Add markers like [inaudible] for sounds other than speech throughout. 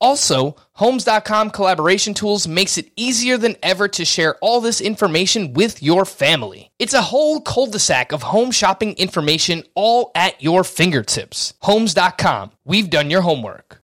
Also, Homes.com collaboration tools makes it easier than ever to share all this information with your family. It's a whole cul-de-sac of home shopping information all at your fingertips. Homes.com. We've done your homework.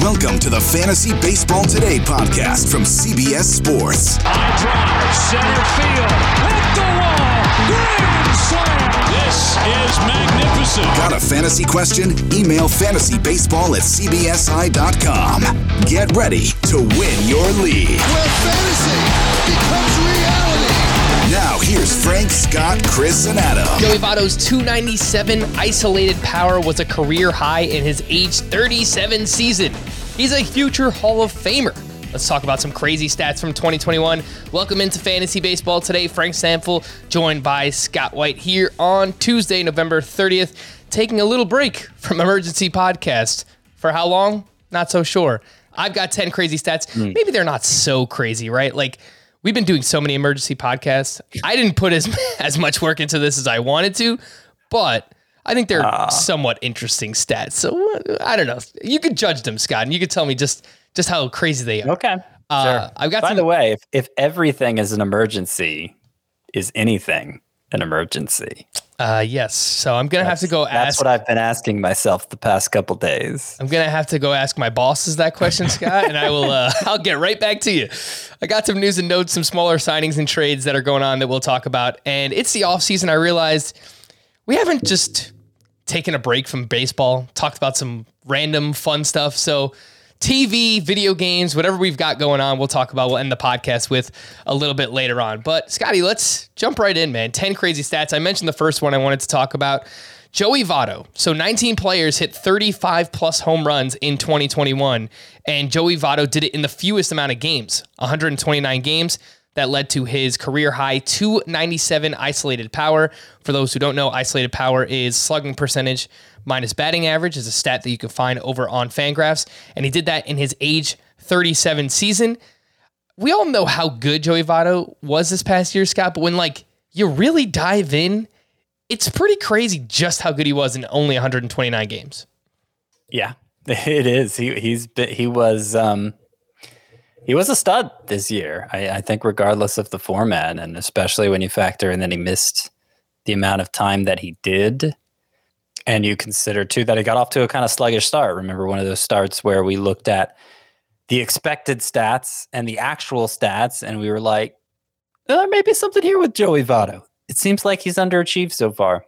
Welcome to the Fantasy Baseball Today podcast from CBS Sports. High drive, center field, hit the wall, grand slam. This is magnificent. Got a fantasy question? Email fantasybaseball at cbsi.com. Get ready to win your league. Where fantasy becomes reality. Now, here's Frank, Scott, Chris, and Adam. Joey Votto's 297 isolated power was a career high in his age 37 season. He's a future Hall of Famer. Let's talk about some crazy stats from 2021. Welcome into Fantasy Baseball today. Frank Stampfl joined by Scott White here on Tuesday, November 30th, taking a little break from Emergency Podcast. For how long? Not so sure. I've got 10 crazy stats. Maybe they're not so crazy, right? Like, we've been doing so many emergency podcasts. I didn't put as, [laughs] as much work into this as I wanted to, but I think they're somewhat interesting stats. So uh, I don't know. You could judge them, Scott, and you could tell me just just how crazy they are. Okay. Uh, sure. I've got By some- the way, if, if everything is an emergency, is anything an emergency? Uh, yes. So I'm gonna have to go ask. That's what I've been asking myself the past couple days. I'm gonna have to go ask my bosses that question, [laughs] Scott, and I will. Uh, [laughs] I'll get right back to you. I got some news and notes, some smaller signings and trades that are going on that we'll talk about, and it's the off season. I realized we haven't just taken a break from baseball, talked about some random fun stuff. So. TV, video games, whatever we've got going on, we'll talk about. We'll end the podcast with a little bit later on. But Scotty, let's jump right in, man. 10 crazy stats. I mentioned the first one I wanted to talk about. Joey Votto. So 19 players hit 35 plus home runs in 2021, and Joey Votto did it in the fewest amount of games, 129 games. That led to his career high 297 isolated power. For those who don't know, isolated power is slugging percentage minus batting average is a stat that you can find over on Fangraphs, and he did that in his age 37 season. We all know how good Joey Votto was this past year, Scott, but when like you really dive in, it's pretty crazy just how good he was in only 129 games. Yeah, [laughs] it is. He he's he was um he was a stud this year. I, I think regardless of the format, and especially when you factor in that he missed the amount of time that he did. And you consider too that he got off to a kind of sluggish start. Remember one of those starts where we looked at the expected stats and the actual stats, and we were like, "Oh, there may be something here with Joey Votto. It seems like he's underachieved so far.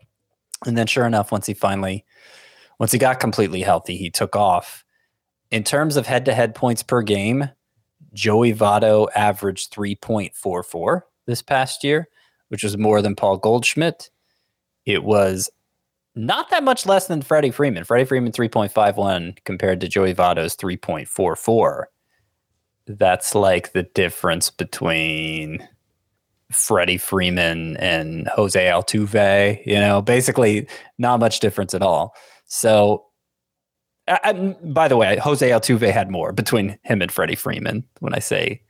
And then sure enough, once he finally once he got completely healthy, he took off. In terms of head to head points per game, Joey Votto averaged 3.44 this past year, which was more than Paul Goldschmidt. It was not that much less than Freddie Freeman. Freddie Freeman 3.51 compared to Joey Votto's 3.44. That's like the difference between Freddie Freeman and Jose Altuve, you know, basically not much difference at all. So, and by the way, Jose Altuve had more between him and Freddie Freeman. When I say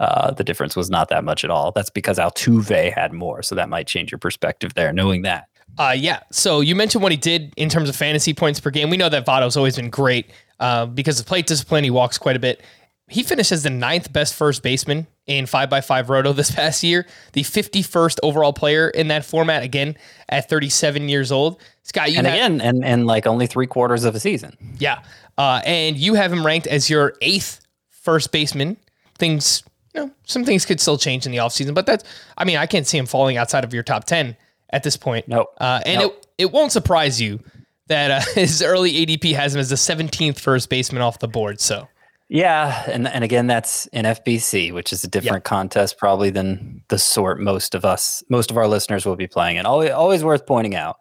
uh, the difference was not that much at all, that's because Altuve had more. So that might change your perspective there, knowing that. Uh, yeah. So you mentioned what he did in terms of fantasy points per game. We know that Votto's always been great uh, because of plate discipline. He walks quite a bit. He finished as the ninth best first baseman in 5x5 Roto [laughs] this past year, the 51st overall player in that format, again, at 37 years old. Scott, you And had- again, and, and like only three quarters of a season. Yeah. Uh, and you have him ranked as your eighth first baseman. Things you know, some things could still change in the offseason, but that's, I mean, I can't see him falling outside of your top 10 at this point. Nope. Uh, and Nope. it, it won't surprise you that uh, [laughs] his early ADP has him as the 17th first baseman off the board. So, Yeah, and and again, that's in FBC, which is a different contest probably than the sort most of us, most of our listeners will be playing. And always, always worth pointing out.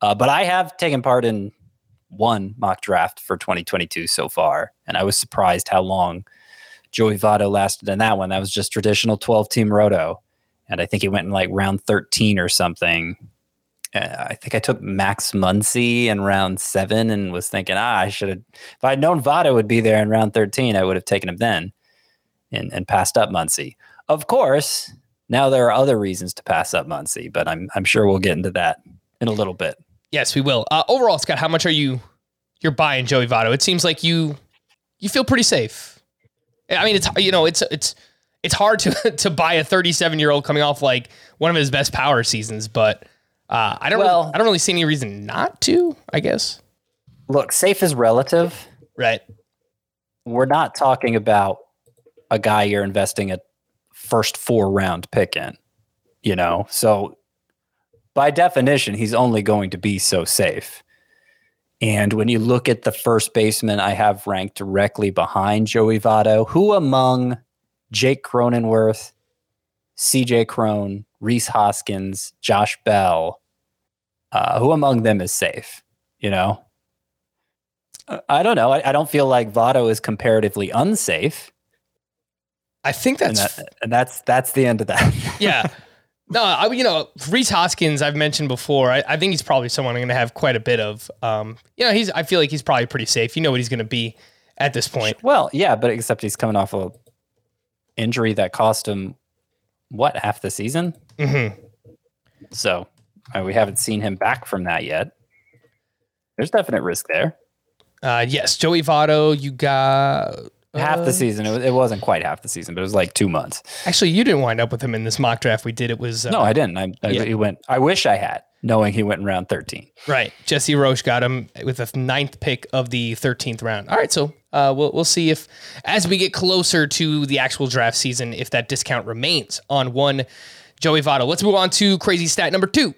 Uh, but I have taken part in one mock draft for 2022 so far, and I was surprised how long Joey Votto lasted in that one. That was just traditional 12 team roto, and I think he went in like round 13 or something. Uh, I think I took Max Muncy in round seven and was thinking, ah, I should have. If I'd known Votto would be there in round 13, I would have taken him then and, and passed up Muncy. Of course, now there are other reasons to pass up Muncy, but I'm, I'm sure we'll get into that in a little bit. yes, we will. Uh, overall, Scott, how much are you you're buying Joey Votto? It seems like you you feel pretty safe. I mean, it's you know, it's it's it's hard to [laughs] to buy a 37 year old coming off like one of his best power seasons, but uh, I don't Well- really, I don't really see any reason not to. I guess Look, safe is relative. right. We're not talking about a guy you're investing a first four round pick in, you know? So by definition, he's only going to be so safe. And when you look at the first baseman I have ranked directly behind Joey Votto, who among Jake Cronenworth, CJ Cron, Rhys Hoskins, Josh Bell, uh, who among them is safe? You know, Uh, I don't know. I, I don't feel like Votto is comparatively unsafe, I think and, that's that, and that's that's the end of that. [laughs] yeah. No, I, you know, Rhys Hoskins, I've mentioned before. I, I think he's probably someone I'm going to have quite a bit of. Um, you know, he's. I feel like he's probably pretty safe. You know what he's going to be at this point. Well, yeah, but except he's coming off a injury that cost him what half the season. Mm-hmm. So uh, we haven't seen him back from that yet. There's definite risk there. Uh, yes, Joey Votto. You got half uh, the season. It, it wasn't quite half the season, but it was like two months. Actually, you didn't wind up with him in this mock draft we did. It was uh, No, I didn't. I, I yeah. he went. I wish I had, knowing he went in round thirteen. right. Jesse Roche got him with the ninth pick of the thirteenth round. All right, so uh, we'll we'll see if as we get closer to the actual draft season, if that discount remains on one Joey Votto. Let's move on to crazy stat number two.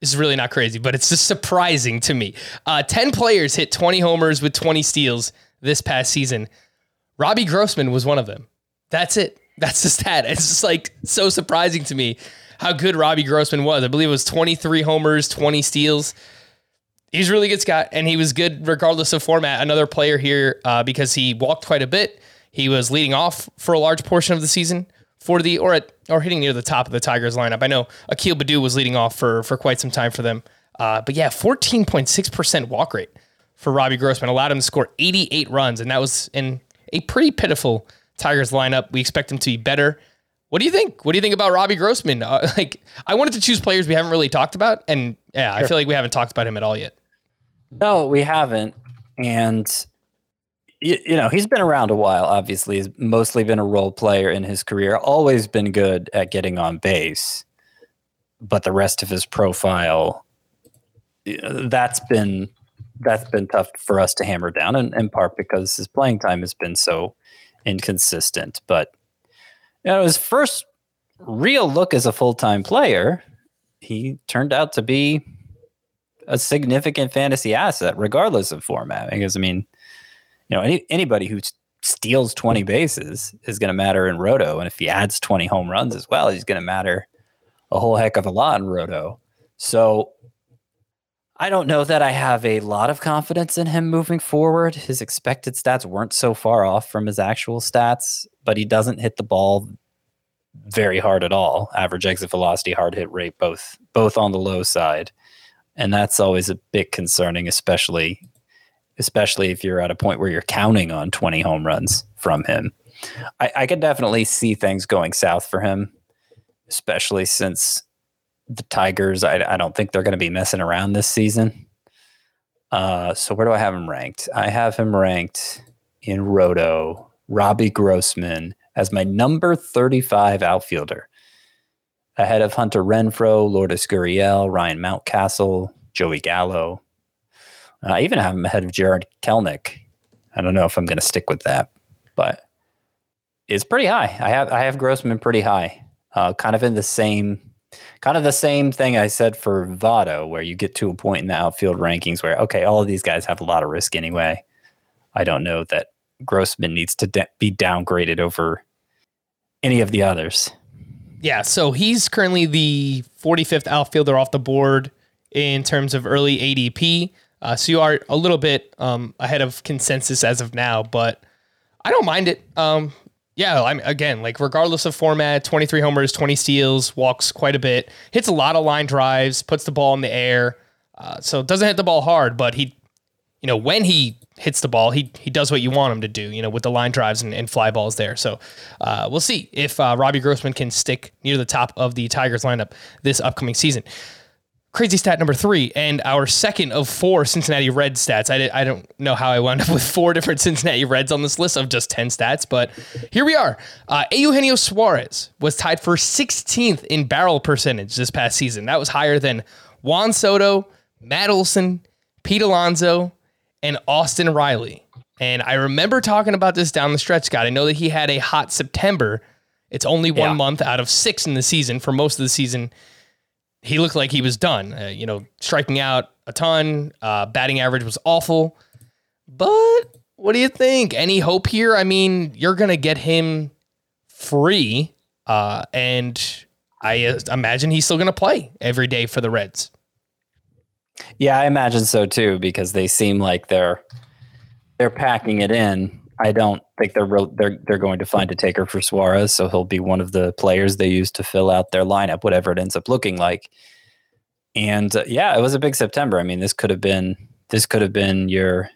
This is really not crazy, but it's just surprising to me. Uh, 10 players hit 20 homers with 20 steals this past season. Robbie Grossman was one of them. That's it. That's the stat. It's just like so surprising to me how good Robbie Grossman was. I believe it was 23 homers, 20 steals. He's really good, Scott, and he was good regardless of format. Another player here uh, because he walked quite a bit. He was leading off for a large portion of the season for the or at or hitting near the top of the Tigers lineup. I know Akil Baddoo was leading off for for quite some time for them. Uh, but yeah, 14.6% walk rate for Robbie Grossman allowed him to score 88 runs, and that was in a pretty pitiful Tigers lineup. We expect him to be better. What do you think? What do you think about Robbie Grossman? Uh, [laughs] like, I wanted to choose players we haven't really talked about, and yeah, I feel like we haven't talked about him at all yet. No, we haven't. And you, you know, he's been around a while. Obviously, he's mostly been a role player in his career. Always been good at getting on base, but the rest of his profile, that's been that's been tough for us to hammer down, in, in part because his playing time has been so inconsistent. But you know, his first real look as a full time player, he turned out to be a significant fantasy asset, regardless of format. Because I mean, you know, any, anybody who steals 20 bases is going to matter in Roto, and if he adds 20 home runs as well, he's going to matter a whole heck of a lot in Roto. So I don't know that I have a lot of confidence in him moving forward. His expected stats weren't so far off from his actual stats, but he doesn't hit the ball very hard at all. Average exit velocity, hard hit rate, both both on the low side and that's always a bit concerning especially especially if you're at a point where you're counting on 20 home runs from him. I, I could definitely see things going south for him especially since the tigers i, I don't think they're going to be messing around this season. Uh, so where do i have him ranked? I have him ranked in roto robbie grossman as my number 35 outfielder ahead of Hunter Renfroe, Lourdes Gurriel, Ryan Mountcastle, Joey Gallo. Uh, I even have him ahead of Jarred Kelenic. I don't know if I'm going to stick with that, but it's pretty high. I have I have Grossman pretty high, uh, kind of in the same kind of the same thing I said for Votto, where you get to a point in the outfield rankings where okay, all of these guys have a lot of risk anyway. I don't know that Grossman needs to de- be downgraded over any of the others. Yeah, so he's currently the 45th outfielder off the board in terms of early ADP. Uh, so you are a little bit um, ahead of consensus as of now, but I don't mind it. Um, yeah, I'm again like regardless of format, 23 homers, 20 steals, walks quite a bit, hits a lot of line drives, puts the ball in the air. Uh, so doesn't hit the ball hard, but he, you know, when he hits the ball, he he does what you want him to do, you know, with the line drives and, and fly balls there. So uh, we'll see if uh, Robbie Grossman can stick near the top of the Tigers lineup this upcoming season. Crazy stat number three, and our second of four Cincinnati Reds stats. I, did, I don't know how I wound up with four different [laughs] Cincinnati Reds on this list of just 10 stats, but here we are. Uh, Eugenio Suarez was tied for 16th in barrel percentage this past season. That was higher than Juan Soto, Matt Olson, Pete Alonso, and Austin Riley. And I remember talking about this down the stretch, Scott. I know that he had a hot September. It's only one Yeah. month out of six in the season. For most of the season, he looked like he was done. Uh, you know, striking out a ton. Uh, batting average was awful. But what do you think? Any hope here? I mean, you're gonna get him free, uh, and I uh, imagine he's still gonna play every day for the Reds. Yeah, I imagine so too, because they seem like they're they're packing it in. I don't think they're real, they're they're going to find a taker for Suarez, so he'll be one of the players they use to fill out their lineup, whatever it ends up looking like. And uh, yeah, it was a big September. I mean, this could have been this could have been your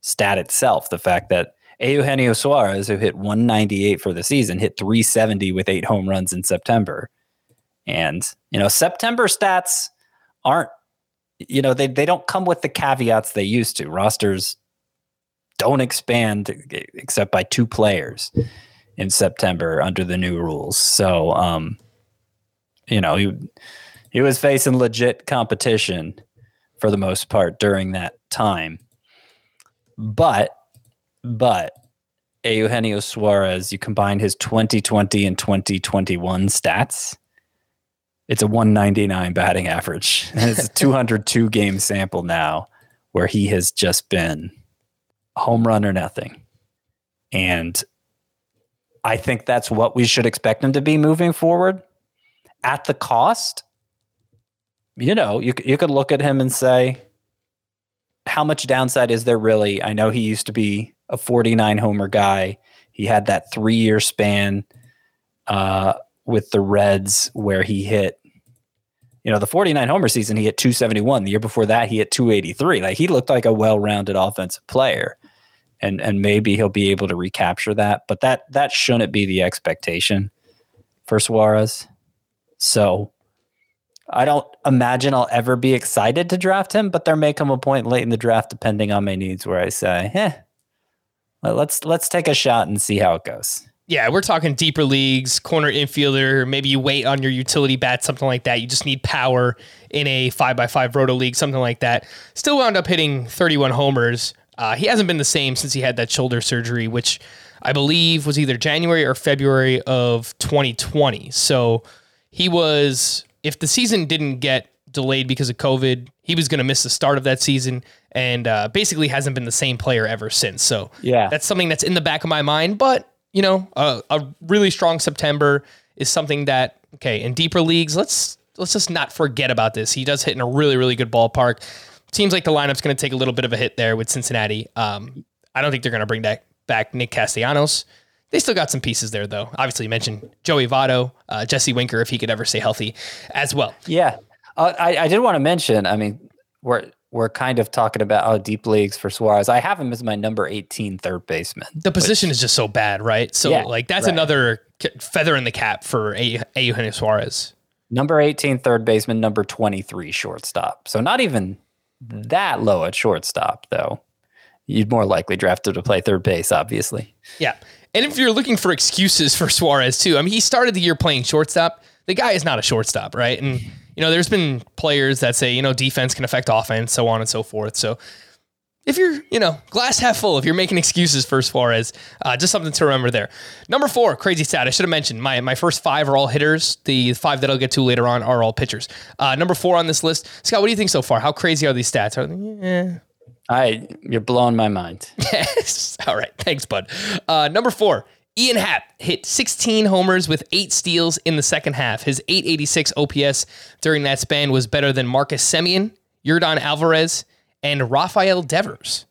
stat itself. The fact that Eugenio Suarez, who hit 198 for the season, hit 370 with eight home runs in September. And you know, September stats aren't you know they they don't come with the caveats they used to. Rosters don't expand except by two players in September under the new rules. So um you know, he he was facing legit competition for the most part during that time. But but Eugenio Suarez, you combine his 2020 and 2021 stats, it's a 199 batting average. [laughs] And it's a [laughs] 202 game sample now where he has just been home run or nothing. And I think that's what we should expect him to be moving forward. At the cost, you know, you, you could look at him and say, how much downside is there really? I know he used to be a 49 homer guy. He had that three year span uh, with the Reds where he hit, you know, the 49 homer season, he hit 271. The year before that, he hit 283. Like he looked like a well rounded offensive player. And, and maybe he'll be able to recapture that, but that that shouldn't be the expectation for Suarez. So I don't imagine I'll ever be excited to draft him, but there may come a point late in the draft, depending on my needs, where I say, "Eh, let's let's take a shot and see how it goes." Yeah, we're talking deeper leagues, corner infielder. Maybe you wait on your utility bat, something like that. You just need power in a five by five roto league, something like that. Still wound up hitting 31 homers. Uh, he hasn't been the same since he had that shoulder surgery, which I believe was either January or February of 2020. So he was, if the season didn't get delayed because of COVID, he was going to miss the start of that season and uh, basically hasn't been the same player ever since. So Yeah. that's something that's in the back of my mind. But you know, a, a really strong September is something that okay in deeper leagues. Let's let's just not forget about this. He does hit in a really really good ballpark. Seems like the lineup's going to take a little bit of a hit there with Cincinnati. Um, I don't think they're going to bring back back Nick Castellanos. They still got some pieces there, though. Obviously, you mentioned Joey Votto, uh, Jesse Winker, if he could ever stay healthy as well. Yeah, uh, I, I did want to mention. I mean, we're we're kind of talking about oh, deep leagues for Suarez. I have him as my number 18 third baseman. The position is just so bad, right? So, Yeah, like, that's right. another feather in the cap for A- Eugenio Suarez. Number 18 third baseman, number 23 shortstop. So not even that low at shortstop, though. You'd more likely draft him to play third base, obviously. Yeah. And if you're looking for excuses for Suarez too, I mean, he started the year playing shortstop. The guy is not a shortstop, right? And you know, there's been players that say, you know, defense can affect offense, so on and so forth. So if you're, you know, glass half full, if you're making excuses for Suarez, uh, just something to remember there. Number four, crazy stat. I should have mentioned my, my first five are all hitters. The five that I'll get to later on are all pitchers. Uh, number four on this list. Scott, what do you think so far? How crazy are these stats? Are they, yeah. I you're blowing my mind. [laughs] Yes. All right. Thanks, bud. Uh, number four, Ian Happ hit 16 homers with eight steals in the second half. His 886 OPS during that span was better than Marcus Semien, Yordan Alvarez, and Rafael Devers.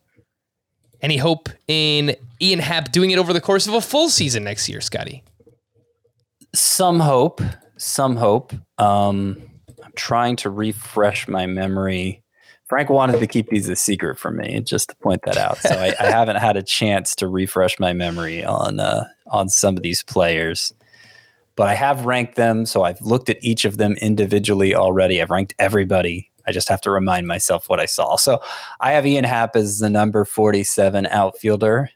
Any hope in Ian Happ doing it over the course of a full season next year, Scotty? Some hope, some hope. Um, I'm trying to refresh my memory. Frank wanted to keep these a secret from me, just to point that out. So I, I [laughs] haven't had a chance to refresh my memory on uh, on some of these players, but I have ranked them. So I've looked at each of them individually already. I've ranked everybody. I just have to remind myself what I saw. So I have Ian Happ as the number 47 outfielder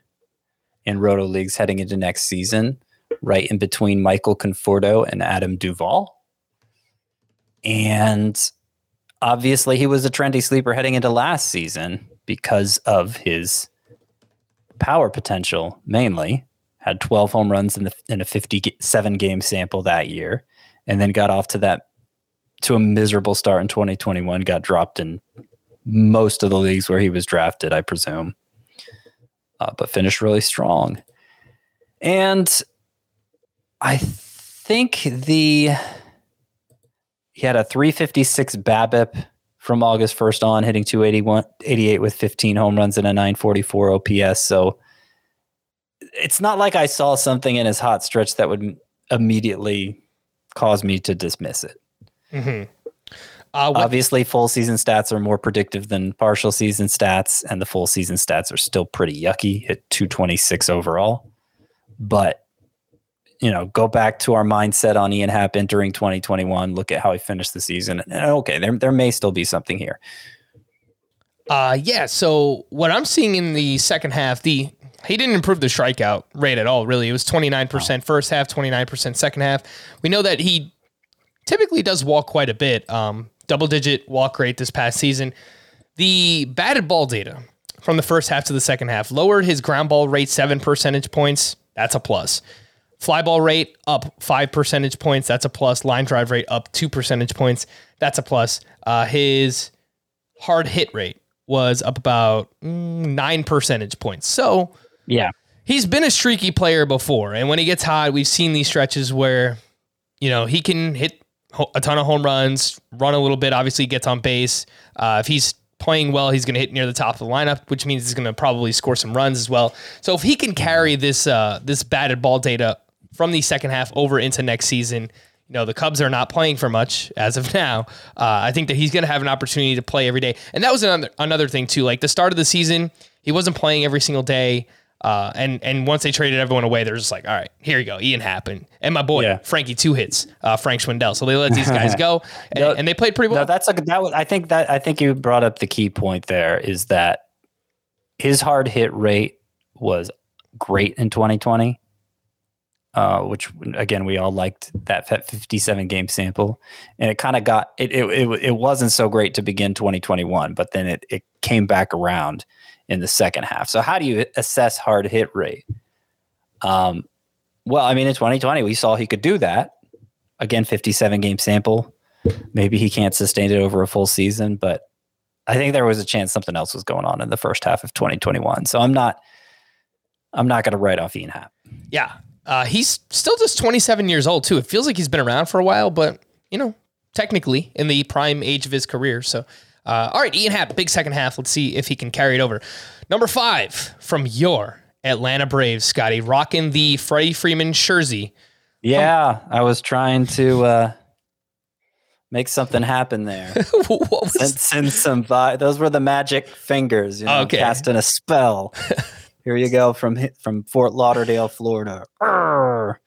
in Roto leagues heading into next season, right in between Michael Conforto and Adam Duvall. And obviously, he was a trendy sleeper heading into last season because of his power potential, mainly. Had 12 home runs in, the, in a 57 game sample that year, and then got off to that to a miserable start in 2021. Got dropped in most of the leagues where he was drafted, I presume, uh, but finished really strong. And I think the he had a 356 BABIP from August 1st on, hitting 281, 88 with 15 home runs and a 944 OPS. So it's not like I saw something in his hot stretch that would immediately cause me to dismiss it. Mm-hmm. Uh, what, Obviously, full season stats are more predictive than partial season stats, and the full season stats are still pretty yucky at 226 overall. But, you know, go back to our mindset on Ian Happ entering 2021, look at how he finished the season. And okay, there, there may still be something here. uh, yeah. So what I'm seeing in the second half, the he didn't improve the strikeout rate at all. Really, it was 29 percent first half, 29 percent second half. We know that he typically does walk quite a bit. Um, double digit walk rate this past season. The batted ball data from the first half to the second half lowered his ground ball rate seven percentage points. That's a plus. Fly ball rate up five percentage points. That's a plus. Line drive rate up two percentage points. That's a plus. Uh, his hard hit rate was up about mm, nine percentage points. So Yeah. he's been a streaky player before, and when he gets hot, we've seen these stretches where, you know, he can hit a ton of home runs, run a little bit. Obviously, gets on base. Uh, if he's playing well, he's going to hit near the top of the lineup, which means he's going to probably score some runs as well. So if he can carry this uh, this batted ball data from the second half over into next season. You know, the Cubs are not playing for much as of [laughs] now. Uh, I think that he's going to have an opportunity to play every day. And that was another, another thing, too. Like the start of the season, he wasn't playing every single day. Uh, and and once they traded everyone away, they're just like, all right, here you go, Ian Happen and my boy Yeah. Frankie two hits, uh, Frank Schwindel. So they let these guys [laughs] go, and, No, and they played pretty well. No, that's a that was I think that I think you brought up the key point there is that his hard hit rate was great in 2020. Uh, which again we all liked that 57 game sample, and it kind of got it, it. It it wasn't so great to begin 2021, but then it it came back around in the second half. So how do you assess hard hit rate? Um, well, I mean in 2020 we saw he could do that. Again, 57 game sample. Maybe he can't sustain it over a full season, but I think there was a chance something else was going on in the first half of 2021. So I'm not I'm not going to write off Ian Happ. Yeah. Uh, he's still just 27 years old, too. It feels like he's been around for a while, but, you know, technically in the prime age of his career. So, uh, all right, Ian Happ, big second half. Let's see if he can carry it over. Number five from your Atlanta Braves, Scotty, rocking the Freddie Freeman jersey. Yeah, I was trying to uh, make something happen there. [laughs] what was send, send some vi- Those were the magic fingers, you know, Okay. casting a spell. [laughs] Here you go from from Fort Lauderdale, Florida. Arr.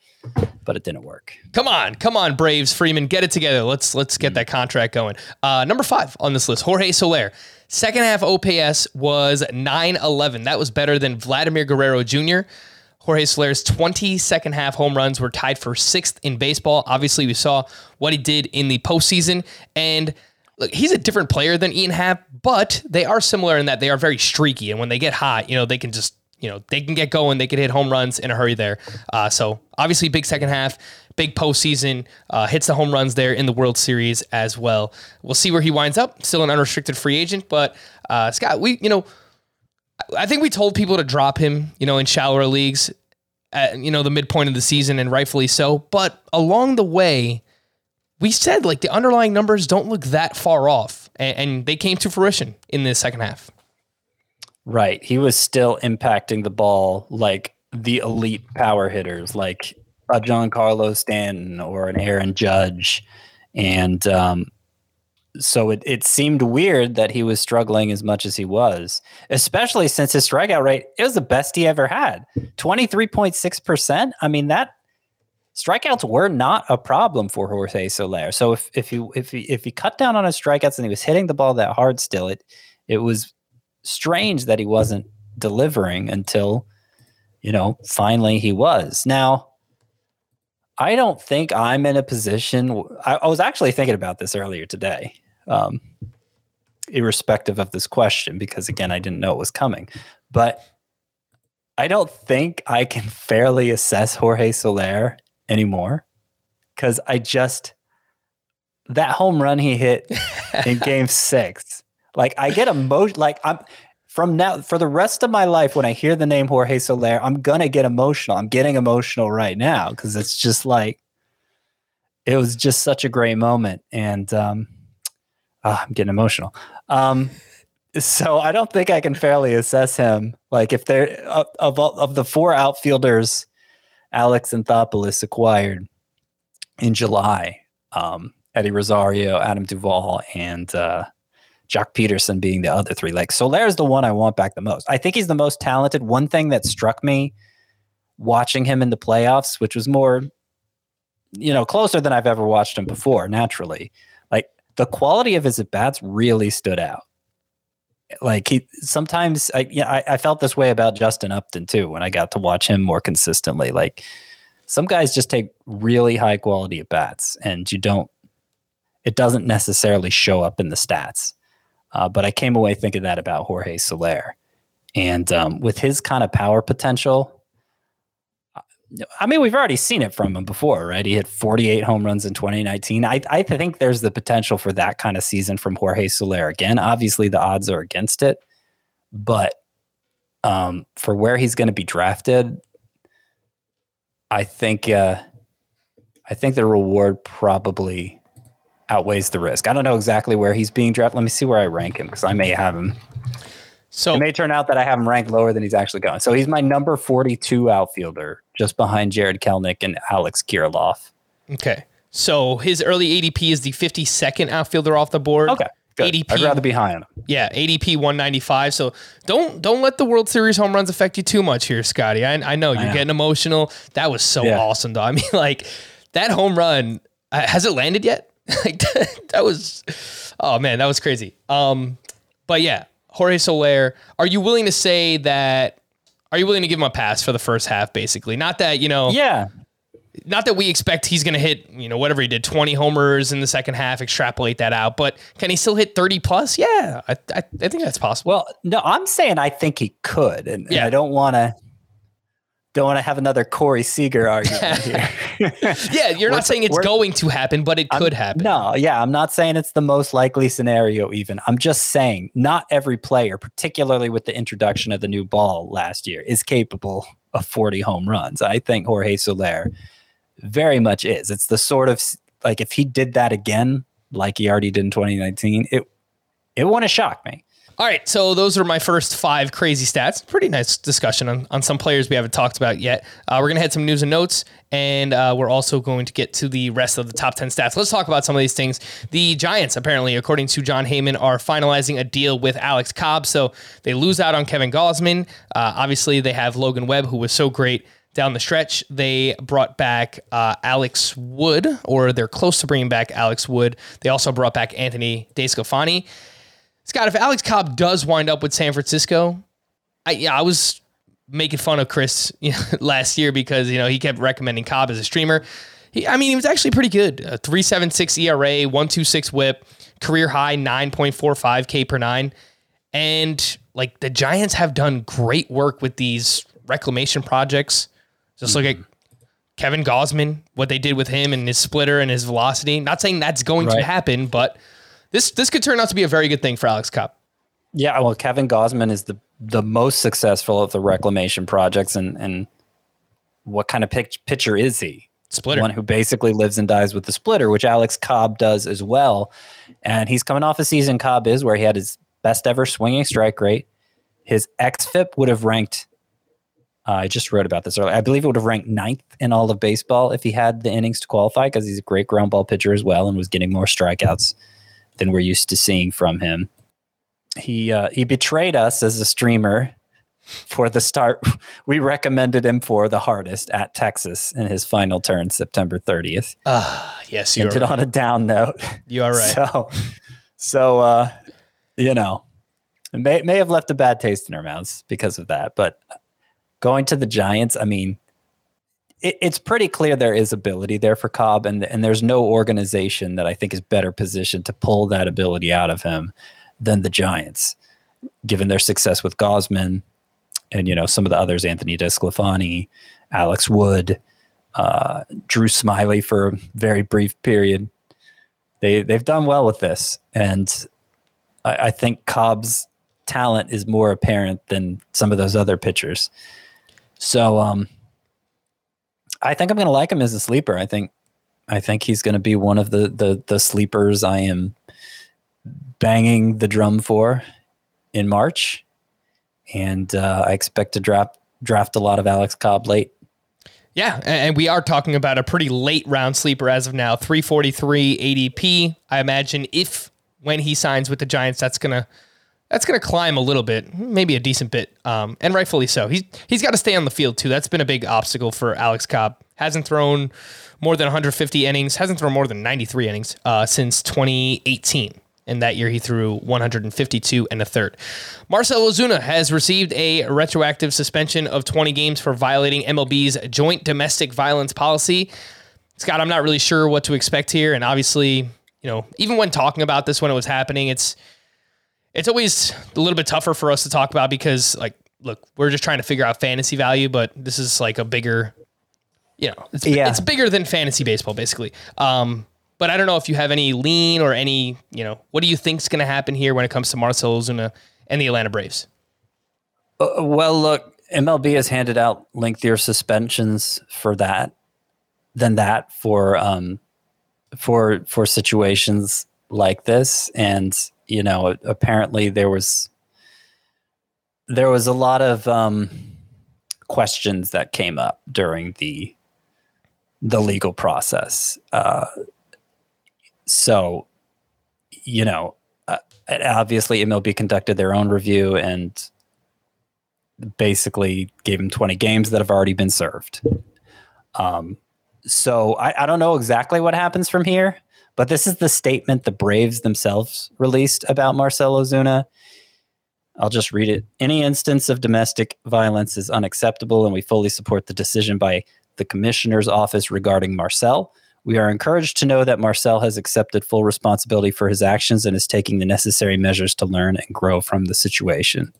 But it didn't work. Come on, come on, Braves, Freeman, get it together. Let's let's get that contract going. Uh, number five on this list, Jorge Soler. Second half OPS was 911. That was better than Vladimir Guerrero Jr. Jorge Soler's 20 second half home runs were tied for sixth in baseball. Obviously, we saw what he did in the postseason. And look, he's a different player than Ian Happ, but they are similar in that they are very streaky. And when they get hot, you know, they can just, you know, they can get going. They can hit home runs in a hurry there. Uh, so obviously, big second half, big postseason, uh, hits the home runs there in the World Series as well. We'll see where he winds up. Still an unrestricted free agent, but uh, Scott, we, you know, I think we told people to drop him, you know, in shallower leagues at, you know, the midpoint of the season, and rightfully so. But along the way, we said like the underlying numbers don't look that far off, and, and they came to fruition in the second half. Right. He was still impacting the ball like the elite power hitters, like a Giancarlo Stanton or an Aaron Judge. And um, so it, it seemed weird that he was struggling as much as he was, especially since his strikeout rate it was the best he ever had. 23.6%. I mean, that strikeouts were not a problem for Jorge Soler. So if if he if he if he cut down on his strikeouts and he was hitting the ball that hard still, it it was strange that he wasn't delivering until you know finally he was. Now I don't think I'm in a position. I, I was actually thinking about this earlier today, um, irrespective of this question, because again, I didn't know it was coming. But I don't think I can fairly assess Jorge Soler anymore because I just that home run he hit in [laughs] Game Six. Like I get emotion. Like I'm from now for the rest of my life when I hear the name Jorge Soler, I'm gonna get emotional. I'm getting emotional right now because it's just like it was just such a great moment, and um, oh, I'm getting emotional. Um, so I don't think I can fairly assess him. Like if they're of of, of the four outfielders, Alex Anthopoulos acquired in July, um, Eddie Rosario, Adam Duvall, and uh, Joc Pederson being the other three. Like Soler is the one I want back the most. I think he's the most talented. One thing that struck me watching him in the playoffs, which was more, you know, closer than I've ever watched him before, naturally. Like the quality of his at bats really stood out. Like he sometimes I yeah, I, I felt this way about Justin Upton too when I got to watch him more consistently. Like some guys just take really high quality at bats and you don't it doesn't necessarily show up in the stats. Uh, but I came away thinking that about Jorge Soler. And um, with his kind of power potential, I mean, we've already seen it from him before, right? He hit 48 home runs in 2019. I, I think there's the potential for that kind of season from Jorge Soler again. Obviously, the odds are against it, but um, for where he's going to be drafted, I think uh, I think the reward probably outweighs the risk. I don't know exactly where he's being drafted. Let me see where I rank him because I may have him. So It may turn out that I have him ranked lower than he's actually going. So he's my number 42 outfielder, just behind Jarred Kelenic and Alex Kirilloff. okay, so his early ADP is the 52nd outfielder off the board. Okay. Good. ADP I'd rather be high on him. Yeah, ADP 195. So don't don't let the World Series home runs affect you too much here, Scotty. I, I know you're know. getting emotional. That was so Yeah. awesome, though. I mean, [laughs] like that home run uh, has it landed yet? [laughs] like that was, oh man, that was crazy. Um, but yeah, Jorge Soler. Are you willing to say that? Are you willing to give him a pass for the first half, basically? Not that you know, Yeah. not that we expect he's going to hit, you know, whatever he did, 20 homers in the second half, extrapolate that out, but can he still hit 30 plus? Yeah, I, I, I think that's possible. Well, no, I'm saying I think he could, and, and I don't want to don't want to have another Corey Seager argument [laughs] here. yeah, you're not saying it's going to happen, but it could I'm- happen. No, yeah, I'm not saying it's the most likely scenario. Even I'm just saying not every player, particularly with the introduction of the new ball last year, is capable of 40 home runs. I think Jorge Soler very much is. It's the sort of like if he did that again, like he already did in 2019, it it wouldn't shock me. All right, so those are my first five crazy stats. Pretty nice discussion on, on some players we haven't talked about yet. Uh, we're going to head some news and notes, and uh, we're also going to get to the rest of the top 10 stats. Let's talk about some of these things. The Giants, apparently, according to Jon Heyman, are finalizing a deal with Alex Cobb, so they lose out on Kevin Gausman. Uh, obviously, they have Logan Webb, who was so great down the stretch. They brought back uh, Alex Wood, or they're close to bringing back Alex Wood. They also brought back Anthony DeSclafani. Scott, if Alex Cobb does wind up with San Francisco, I yeah, I was making fun of Chris you know, [laughs] last year because you know he kept recommending Cobb as a streamer. He, I mean, he was actually pretty good. A three seven six ERA, one two six WHIP, career high 9.45 K per nine. And like the Giants have done great work with these reclamation projects. Just look at Kevin Gausman, what they did with him and his splitter and his velocity. Not saying that's going Right. to happen, but this this could turn out to be a very good thing for Alex Cobb. Yeah, well, Kevin Gausman is the the most successful of the reclamation projects, and and what kind of pitch, pitcher is he? Splitter. One who basically lives and dies with the splitter, which Alex Cobb does as well. And he's coming off a season Cobb is where he had his best ever swinging strike rate. His xFIP would have ranked. Uh, I just wrote about this earlier. I believe it would have ranked ninth in all of baseball if he had the innings to qualify because he's a great ground ball pitcher as well and was getting more strikeouts than we're used to seeing from him he uh, he betrayed us as a streamer for the start [laughs] we recommended him for the hardest at Texas in his final turn September 30th. Ah, yes, you Ended are. on a down note. You are right. [laughs] So so uh you know, may may have left a bad taste in our mouths because of that, but going to the Giants, I mean it, it's pretty clear there is ability there for Cobb, and and there's no organization that I think is better positioned to pull that ability out of him than the Giants, given their success with Gausman and you know some of the others, Anthony Desclafani, Alex Wood, uh, Drew Smyly for a very brief period. They they've done well with this, and I, I think Cobb's talent is more apparent than some of those other pitchers. So um, I think I'm going to like him as a sleeper. I think I think he's going to be one of the the the sleepers I am banging the drum for in March, and uh, I expect to draft draft a lot of Alex Cobb late. Yeah, and we are talking about a pretty late round sleeper as of now, 343 ADP. I imagine if when he signs with the Giants, that's gonna that's gonna climb a little bit, maybe a decent bit, um, and rightfully so. He's he's got to stay on the field too. That's been a big obstacle for Alex Cobb. Hasn't thrown more than 150 innings. Hasn't thrown more than 93 innings uh, since 2018. And that year he threw 152 and a third. Marcell Ozuna has received a retroactive suspension of 20 games for violating MLB's joint domestic violence policy. Scott, I'm not really sure what to expect here. And obviously, you know, even when talking about this when it was happening, it's it's always a little bit tougher for us to talk about because like look, we're just trying to figure out fantasy value, but this is like a bigger you know, it's Yeah. it's bigger than fantasy baseball basically. Um but I don't know if you have any lean or any, you know, what do you think's going to happen here when it comes to Marcelo Ozuna and the Atlanta Braves? Uh, well, look, MLB has handed out lengthier suspensions for that than that for um for for situations like this, and you know, apparently there was there was a lot of um questions that came up during the the legal process. Uh, so, you know, uh, obviously MLB conducted their own review and basically gave him 20 games that have already been served. Um, so I, I don't know exactly what happens from here, but this is the statement the Braves themselves released about Marcell Ozuna. I'll just read it. Any instance of domestic violence is unacceptable, and we fully support the decision by the commissioner's office regarding Marcell. We are encouraged to know that Marcell has accepted full responsibility for his actions and is taking the necessary measures to learn and grow from the situation.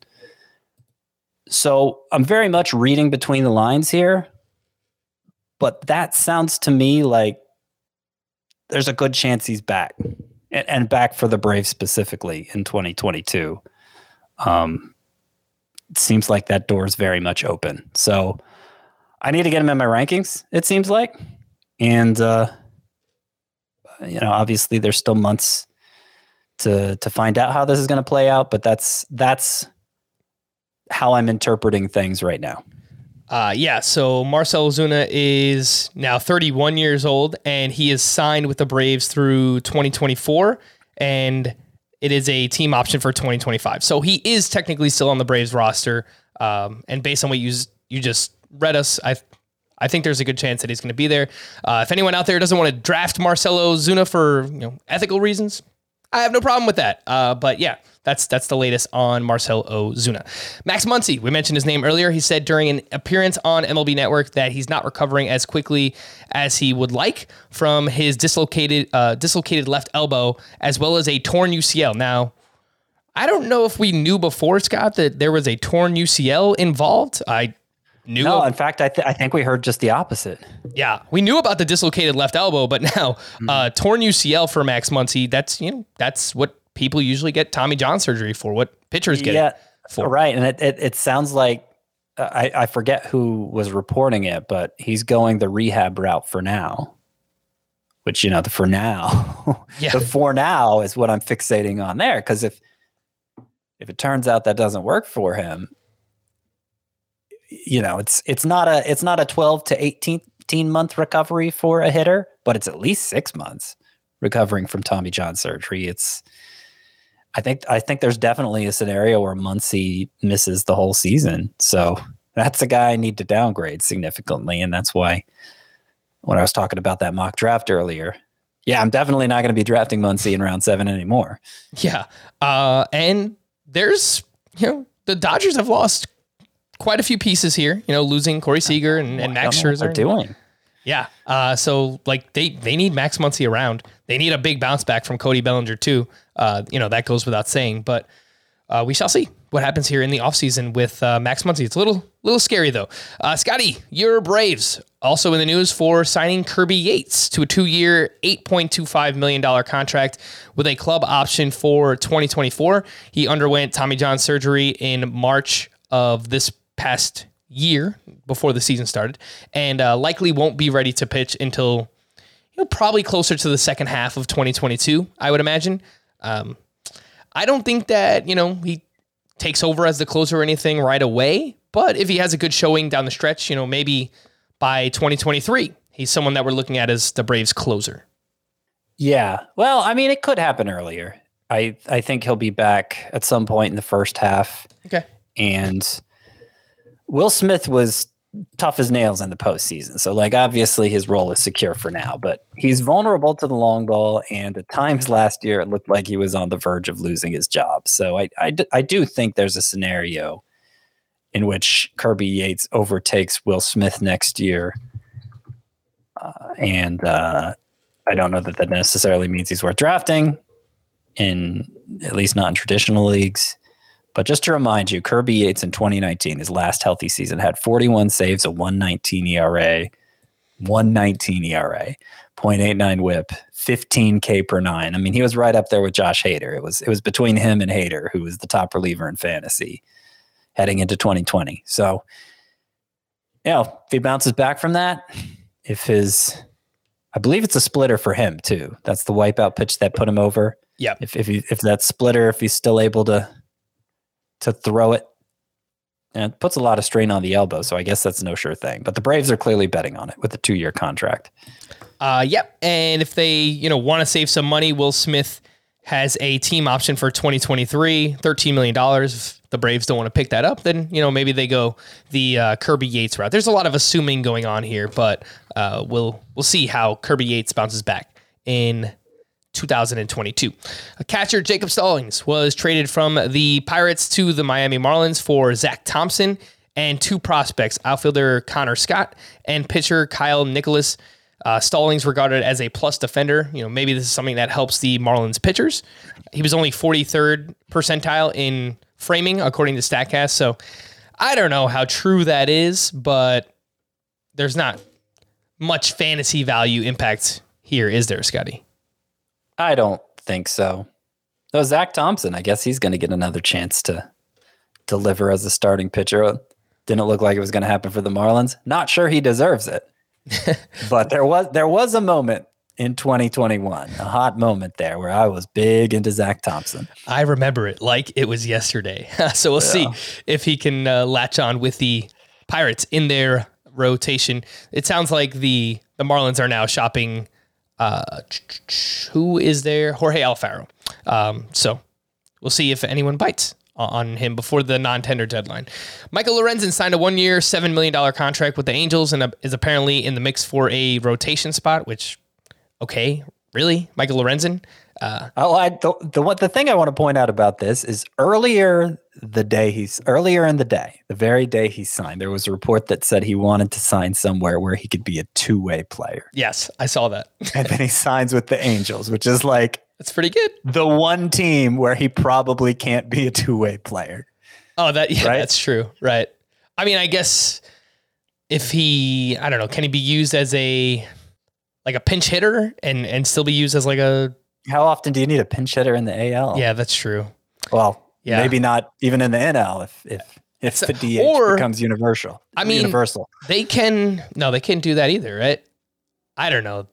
So I'm very much reading between the lines here, but that sounds to me like there's a good chance he's back and, and back for the Braves specifically in 2022. Um, it seems like that door is very much open. So I need to get him in my rankings, it seems like. And, uh, you know, obviously there's still months to, to find out how this is going to play out, but that's, that's, how I'm interpreting things right now. Uh, yeah, so Marcell Ozuna is now 31 years old, and he is signed with the Braves through 2024, and it is a team option for 2025. So he is technically still on the Braves roster. Um, and based on what you you just read us, I I think there's a good chance that he's going to be there. Uh, if anyone out there doesn't want to draft Marcelo Ozuna for you know ethical reasons, I have no problem with that. Uh, but yeah, that's that's the latest on Marcell Ozuna. Max Muncy, we mentioned his name earlier. He said during an appearance on MLB Network that he's not recovering as quickly as he would like from his dislocated uh, dislocated left elbow as well as a torn UCL. Now, I don't know if we knew before Scott that there was a torn UCL involved. I knew. No, in fact, I, th- I think we heard just the opposite. Yeah, we knew about the dislocated left elbow, but now mm-hmm. uh, torn UCL for Max Muncy. That's you know that's what people usually get Tommy John surgery for. What pitchers get yeah, for. Right, and it, it, it sounds like uh, I I forget who was reporting it, but he's going the rehab route for now. Which you know the for now, [laughs] yeah. the for now is what I'm fixating on there because if if it turns out that doesn't work for him, you know, it's it's not a it's not a 12 to 18, 18 month recovery for a hitter, but it's at least six months recovering from Tommy John surgery. It's I think I think there's definitely a scenario where Muncy misses the whole season. So that's a guy I need to downgrade significantly, and that's why when I was talking about that mock draft earlier, yeah, I'm definitely not going to be drafting Muncy in round seven anymore. Yeah, uh, and there's you know the Dodgers have lost quite a few pieces here. You know, losing Corey Seager and, and Max Scherzer. They're doing. Yeah. Uh, so like they they need Max Muncy around. They need a big bounce back from Cody Bellinger too. Uh, you know that goes without saying, but uh, we shall see what happens here in the offseason with uh, Max Muncy. It's a little little scary though. Uh, Scotty, your Braves also in the news for signing Kirby Yates to a two-year, eight point two five million dollar contract with a club option for 2024. He underwent Tommy John surgery in March of this past year before the season started, and uh, likely won't be ready to pitch until you know probably closer to the second half of 2022. I would imagine. Um, I don't think that you know he takes over as the closer or anything right away, but if he has a good showing down the stretch, you know maybe by 2023 he's someone that we're looking at as the Braves closer. Yeah, well, I mean, it could happen earlier. I I think he'll be back at some point in the first half. Okay, and Will Smith was tough as nails in the postseason. So, like, obviously his role is secure for now, but he's vulnerable to the long ball. And at times last year, it looked like he was on the verge of losing his job. So, I, I, I do think there's a scenario in which Kirby Yates overtakes Will Smith next year. Uh, and uh, I don't know that that necessarily means he's worth drafting, in at least not in traditional leagues. But just to remind you, Kirby Yates in 2019, his last healthy season, had 41 saves, a 119 ERA, 119 ERA, 0.89 WHIP, 15 K per nine. I mean, he was right up there with Josh Hader. It was it was between him and Hader, who was the top reliever in fantasy heading into 2020. So, you know, if he bounces back from that, if his I believe it's a splitter for him too. That's the wipeout pitch that put him over. Yeah. If if he, if that splitter, if he's still able to to throw it. And it puts a lot of strain on the elbow, so I guess that's no sure thing. But the Braves are clearly betting on it with a two year contract. Uh, yep. And if they, you know, want to save some money, Will Smith has a team option for 2023, $13 million. If the Braves don't want to pick that up, then, you know, maybe they go the uh, Kirby Yates route. There's a lot of assuming going on here, but uh, we'll we'll see how Kirby Yates bounces back in 2022. A catcher Jacob Stallings was traded from the Pirates to the Miami Marlins for Zach Thompson and two prospects, outfielder Connor Scott and pitcher Kyle Nicolas. Uh, Stallings regarded as a plus defender. You know, maybe this is something that helps the Marlins pitchers. He was only 43rd percentile in framing, according to Statcast. So I don't know how true that is, but there's not much fantasy value impact here, is there, Scotty? I don't think so. Though Zach Thompson, I guess he's going to get another chance to deliver as a starting pitcher. Didn't look like it was going to happen for the Marlins. Not sure he deserves it, [laughs] but there was there was a moment in 2021, a hot moment there where I was big into Zach Thompson. I remember it like it was yesterday. [laughs] so we'll yeah. see if he can uh, latch on with the Pirates in their rotation. It sounds like the the Marlins are now shopping uh, who is there? Jorge Alfaro. Um, so we'll see if anyone bites on him before the non-tender deadline. Michael Lorenzen signed a one-year, seven million dollar contract with the Angels and is apparently in the mix for a rotation spot. Which, okay, Really, Michael Lorenzen? Uh, oh, I the the what the thing I want to point out about this is earlier the day he's earlier in the day, the very day he signed, there was a report that said he wanted to sign somewhere where he could be a two way player. Yes, I saw that. and then he [laughs] signs with the Angels, which is like that's pretty good. The one team where he probably can't be a two way player. Oh, that yeah, right? that's true. Right. I mean, I guess if he, I don't know, can he be used as a like a pinch hitter and and still be used as like a how often do you need a pinch hitter in the AL? Yeah, that's true. Well, yeah. maybe not even in the NL if if if the DH or, becomes universal. I mean, universal. They can no, they can't do that either, right? I don't know.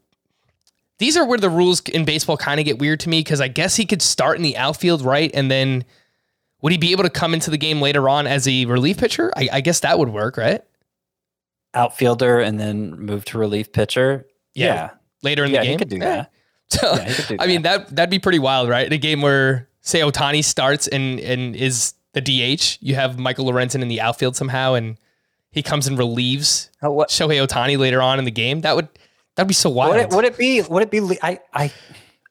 These are where the rules in baseball kind of get weird to me because I guess he could start in the outfield, right, and then would he be able to come into the game later on as a relief pitcher? I, I guess that would work, right? Outfielder and then move to relief pitcher. Yeah, yeah. later in yeah, the game, he could do eh. that. [laughs] So, yeah, I mean that that'd be pretty wild, right? In a game where say Ohtani starts and and is the DH, you have Michael Lorenzen in the outfield somehow, and he comes and relieves oh, what? Shohei Ohtani later on in the game. That would that'd be so wild. Would it, would it be? Would it be? I I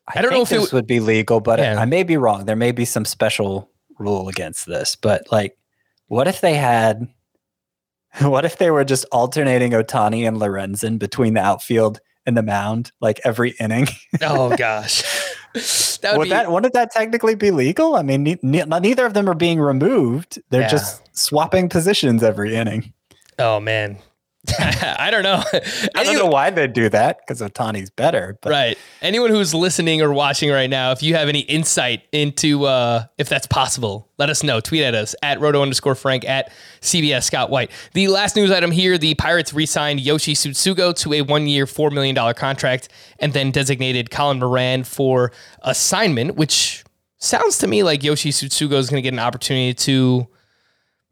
I, I don't know if this it would be legal, but yeah. I may be wrong. There may be some special rule against this, but like, what if they had? [laughs] What if they were just alternating Ohtani and Lorenzen between the outfield in the mound like every inning. oh [laughs] gosh. That would, would be, that wouldn't that technically be legal? I mean, ne- ne- neither of them are being removed. They're yeah. just swapping positions every inning. Oh man, [laughs] I don't know. [laughs] I don't know why they'd do that because Ohtani's better. But. Right. Anyone who's listening or watching right now, if you have any insight into uh, if that's possible, let us know. Tweet at us at roto underscore Frank at CBS Scott White. The last news item here: the Pirates re-signed Yoshi Tsutsugo to a one-year, four million dollar contract, and then designated Colin Moran for assignment, which sounds to me like Yoshi Tsutsugo is going to get an opportunity to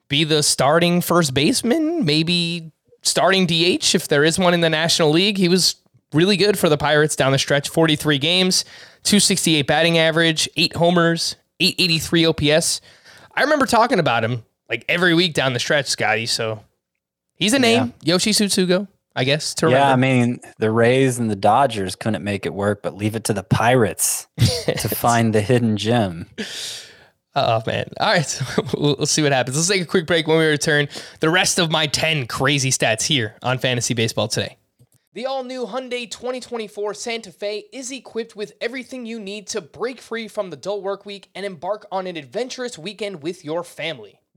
be the starting first baseman, maybe starting DH if there is one in the National League. He was really good for the Pirates down the stretch 43 games, 268 batting average, eight homers, 883 OPS. I remember talking about him like every week down the stretch, Scotty. So he's a name, yeah. Yoshi Tsutsugo. I guess to remember. Yeah, I mean the Rays and the Dodgers couldn't make it work, but leave it to the Pirates [laughs] to find the hidden gem. Oh man! [laughs] All right, [laughs] we'll, see what happens. Let's take a quick break. When we return, the rest of my ten crazy stats here on Fantasy Baseball today. The all new Hyundai 2024 Santa Fe is equipped with everything you need to break free from the dull work week and embark on an adventurous weekend with your family.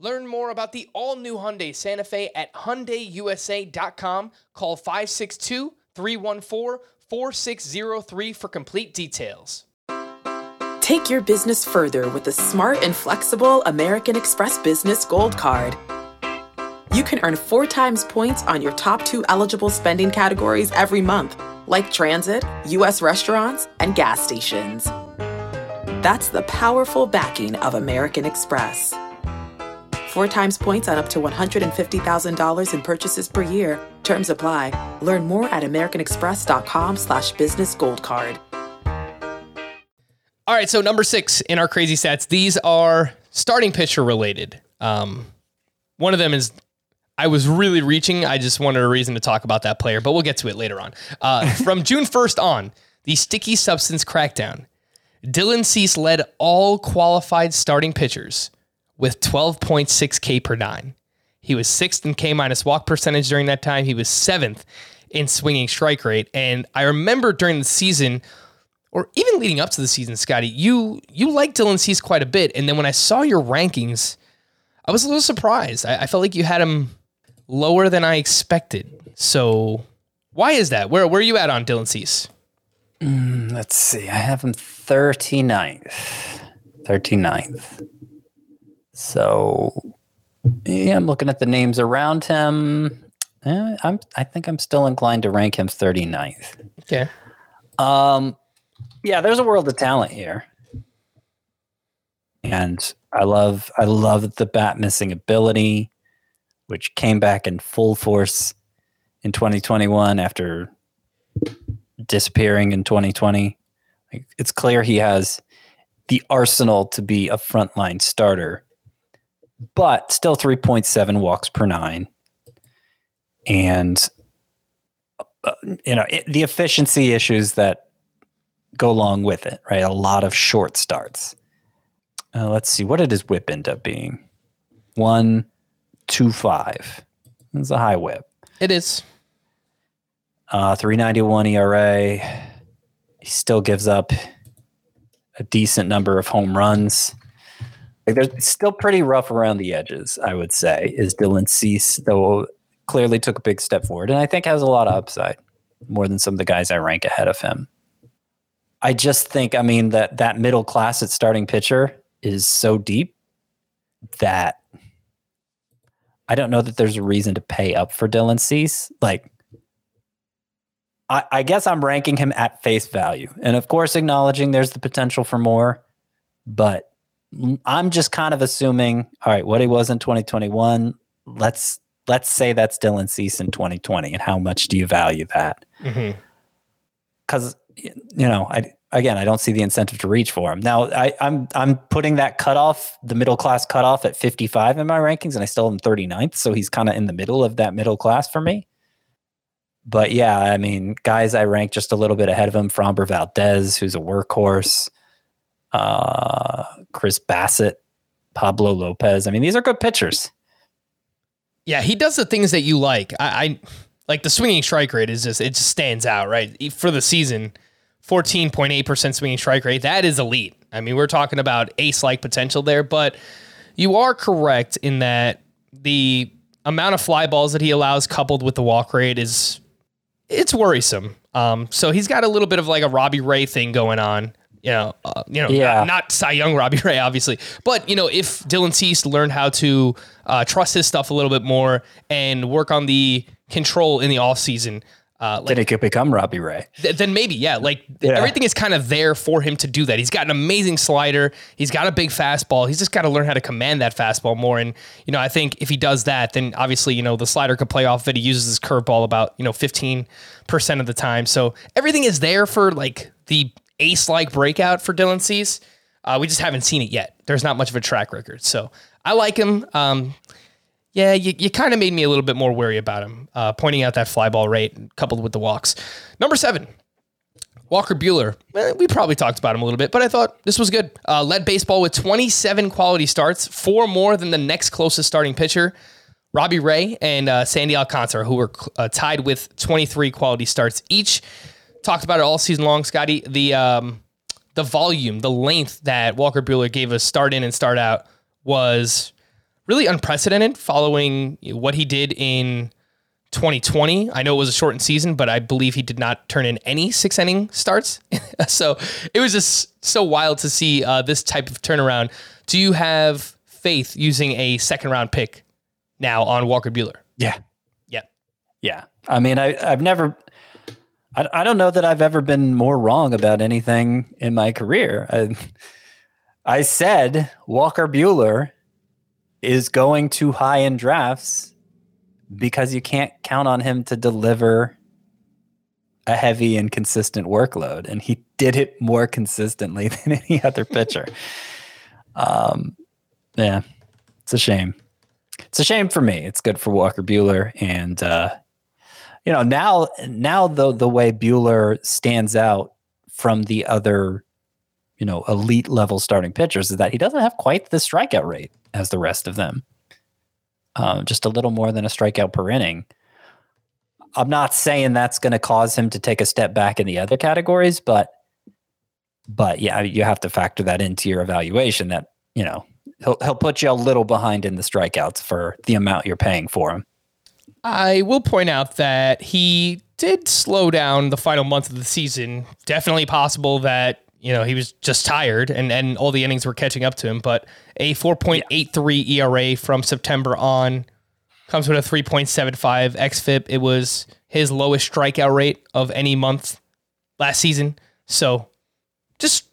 Learn more about the all-new Hyundai Santa Fe at hyundaiusa.com. Call 562-314-4603 for complete details. Take your business further with the smart and flexible American Express Business Gold Card. You can earn 4 times points on your top 2 eligible spending categories every month, like transit, US restaurants, and gas stations. That's the powerful backing of American Express. Four times points on up to $150,000 in purchases per year. Terms apply. Learn more at americanexpress.com slash business gold card. All right, so number six in our crazy stats, these are starting pitcher related. Um, one of them is I was really reaching. I just wanted a reason to talk about that player, but we'll get to it later on. Uh, [laughs] from June 1st on, the sticky substance crackdown. Dylan Cease led all qualified starting pitchers with 12.6 K per nine. He was sixth in K minus walk percentage during that time. He was seventh in swinging strike rate. And I remember during the season, or even leading up to the season, Scotty, you you liked Dylan Cease quite a bit. And then when I saw your rankings, I was a little surprised. I, I felt like you had him lower than I expected. So why is that? Where where are you at on Dylan Cease? Mm, let's see. I have him 39th. 39th. So yeah, I'm looking at the names around him. Eh, I'm I think I'm still inclined to rank him 39th. Okay. Um yeah, there's a world of talent here. And I love I love the bat missing ability, which came back in full force in 2021 after disappearing in 2020. It's clear he has the arsenal to be a frontline starter, but still 3.7 walks per nine. And, uh, you know, it, the efficiency issues that go along with it, right? A lot of short starts. Uh, let's see, what did his whip end up being? One, two, five. It's a high whip. It is. Uh, 391 ERA. He still gives up a decent number of home runs. Like they're still pretty rough around the edges, I would say, is Dylan Cease, though clearly took a big step forward and I think has a lot of upside, more than some of the guys I rank ahead of him. I just think, I mean, that that middle class at starting pitcher is so deep that I don't know that there's a reason to pay up for Dylan Cease. Like I, I guess I'm ranking him at face value. And of course, acknowledging there's the potential for more, but I'm just kind of assuming, all right, what he was in 2021, let's let's say that's Dylan Cease in 2020, and how much do you value that? Because mm-hmm. you know, I again, I don't see the incentive to reach for him. Now, I, I'm I'm putting that cutoff, the middle class cutoff, at 55 in my rankings, and I still am 39th, so he's kind of in the middle of that middle class for me but yeah, I mean, guys I rank just a little bit ahead of him, Framber Valdez, who's a workhorse, uh, Chris Bassitt, Pablo Lopez. I mean, these are good pitchers. Yeah, he does the things that you like. I, I like the swinging strike rate is just it just stands out, right? For the season, 14.8% swinging strike rate. That is elite. I mean, we're talking about ace like potential there, but you are correct in that the amount of fly balls that he allows coupled with the walk rate is it's worrisome. Um, so he's got a little bit of like a Robbie Ray thing going on. You know, uh, you know, yeah. not, not Cy Young Robbie [laughs] Ray, obviously, but you know, if Dylan Cease learned how to uh, trust his stuff a little bit more and work on the control in the off season, uh, like, then it could become Robbie Ray. Th- then maybe, yeah. Like yeah. everything is kind of there for him to do that. He's got an amazing slider. He's got a big fastball. He's just got to learn how to command that fastball more. And you know, I think if he does that, then obviously you know the slider could play off of it. He uses his curveball about you know fifteen percent of the time. So everything is there for like the ace like breakout for Dylan Cease. Uh, we just haven't seen it yet. There's not much of a track record. So I like him. Um, yeah, you, you kind of made me a little bit more wary about him, uh, pointing out that fly ball rate coupled with the walks. Number seven, Walker Buehler. Eh, we probably talked about him a little bit, but I thought this was good. Uh, led baseball with 27 quality starts, four more than the next closest starting pitcher, Robbie Ray and uh, Sandy Alcantara, who were uh, tied with 23 quality starts each. Talked about it all season long, Scotty. The um, the volume, the length that Walker Buehler gave us start in and start out was really unprecedented following what he did in 2020. I know it was a shortened season, but I believe he did not turn in any six inning starts. [laughs] so it was just so wild to see uh, this type of turnaround. Do you have faith using a second round pick now on Walker Buehler? Yeah. Yeah. Yeah. I mean, I, I've never, I, I don't know that I've ever been more wrong about anything in my career. I, I said Walker Buehler is going too high in drafts because you can't count on him to deliver a heavy and consistent workload. And he did it more consistently [laughs] than any other pitcher. um, yeah, it's a shame. It's a shame for me. It's good for Walker Buehler. And, uh, you know, now, now the, the way Buehler stands out from the other, you know, elite level starting pitchers is that he doesn't have quite the strikeout rate as the rest of them. Um, just a little more than a strikeout per inning. I'm not saying that's going to cause him to take a step back in the other categories, but but yeah, you have to factor that into your evaluation. That you know he'll he'll put you a little behind in the strikeouts for the amount you're paying for him. I will point out that he did slow down the final month of the season. Definitely possible that you know, he was just tired and, and all the innings were catching up to him. But a 4.83 yeah. ERA from September on comes with a 3.75 XFIP. It was his lowest strikeout rate of any month last season. So just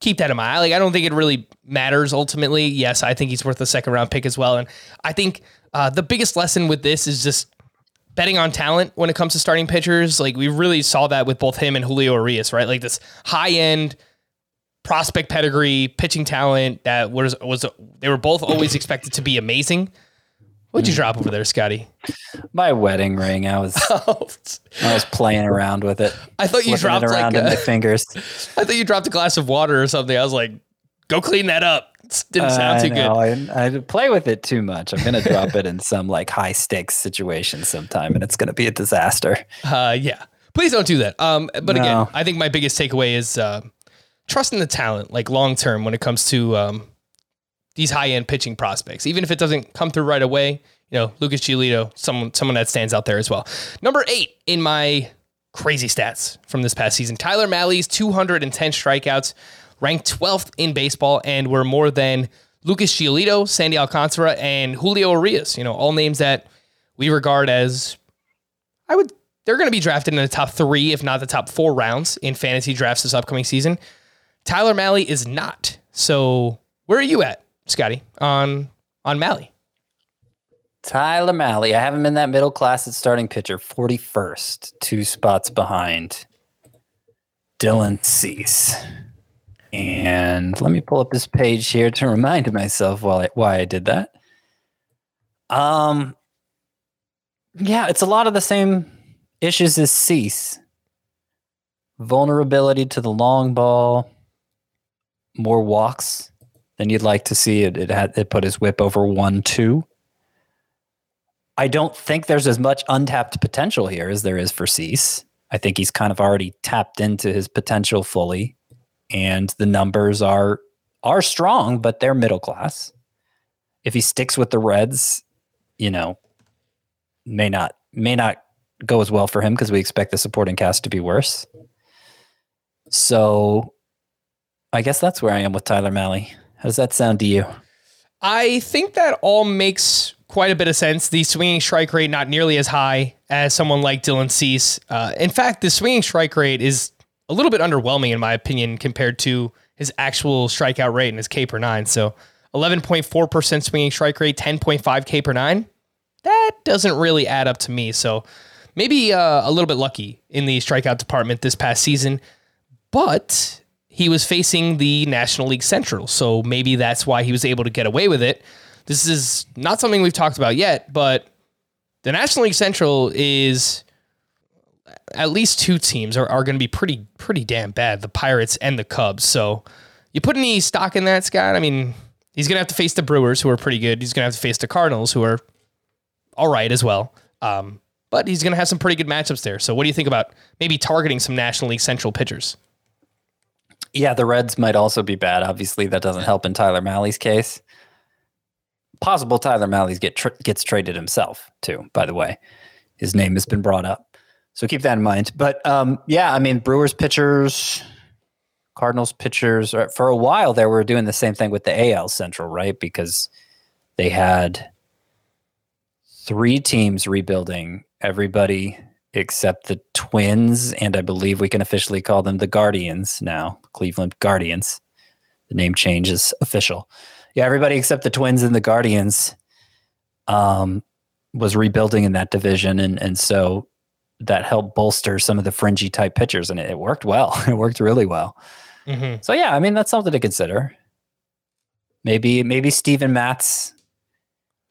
keep that in mind. Like I don't think it really matters ultimately. Yes, I think he's worth a second round pick as well. And I think uh, the biggest lesson with this is just betting on talent when it comes to starting pitchers. Like we really saw that with both him and Julio Urias, right? Like this high end prospect pedigree, pitching talent that was was they were both always expected to be amazing. What'd you drop over there, Scotty? My wedding ring. I was [laughs] oh. I was playing around with it. I thought you dropped it around like in my fingers. [laughs] I thought you dropped a glass of water or something. I was like, go clean that up. Didn't sound I too good. I, I play with it too much. I'm gonna drop it in some like high stakes situation sometime, and it's gonna be a disaster. Uh, yeah. Please don't do that. Um, but again, I think my biggest takeaway is uh, trusting the talent, like long term, when it comes to um, these high end pitching prospects. Even if it doesn't come through right away, you know, Lucas Giolito, someone someone that stands out there as well. Number eight in my crazy stats from this past season, Tyler Mahle's 210 strikeouts, ranked 12th in baseball, and were more than Lucas Giolito, Sandy Alcantara, and Julio Urias. You know, all names that we regard as I would they're going to be drafted in the top three, if not the top four rounds in fantasy drafts this upcoming season. Tyler Mahle is not. So where are you at, Scotty, on on Mahle? Tyler Mahle. I have him in that middle class at starting pitcher, 41st, two spots behind Dylan Cease. And let me pull up this page here to remind myself why I, why I did that. Um, yeah, it's a lot of the same issues as Cease. Vulnerability to the long ball, more walks than you'd like to see. It it had it put his whip over one two. I don't think there's as much untapped potential here as there is for Cease. I think he's kind of already tapped into his potential fully, and the numbers are are strong, but they're middle class. If he sticks with the Reds, you know, may not may not go as well for him because we expect the supporting cast to be worse. So, I guess that's where I am with Tyler Mahle. How does that sound to you? I think that all makes quite a bit of sense. The swinging strike rate not nearly as high as someone like Dylan Cease. Uh, in fact, the swinging strike rate is a little bit underwhelming in my opinion compared to his actual strikeout rate and his K per nine. So 11.4% swinging strike rate, 10.5 K per nine. That doesn't really add up to me. So maybe uh, a little bit lucky in the strikeout department this past season, but he was facing the National League Central. So maybe that's why he was able to get away with it. This is not something we've talked about yet, but the National League Central is at least two teams are, are going to be pretty pretty damn bad, the Pirates and the Cubs. So you put any stock in that, Scott? I mean, he's going to have to face the Brewers, who are pretty good. He's going to have to face the Cardinals, who are all right as well. Um, but he's going to have some pretty good matchups there. So what do you think about maybe targeting some National League Central pitchers? Yeah, the Reds might also be bad. Obviously, that doesn't help in Tyler Mahle's case. Possible Tyler Mahle's get gets traded himself too. By the way, his name has been brought up, so keep that in mind. But um, yeah, I mean, Brewers pitchers, Cardinals pitchers. uh, For a while, they were doing the same thing with the AL Central, right? Because they had three teams rebuilding. Everybody except the Twins, and I believe we can officially call them the Guardians now, Cleveland Guardians. The name change is official. Yeah, everybody except the Twins and the Guardians um, was rebuilding in that division, and and so that helped bolster some of the fringy type pitchers, and it, it worked well. [laughs] It worked really well. Mm-hmm. So yeah, I mean that's something to consider. Maybe maybe Steven Matz,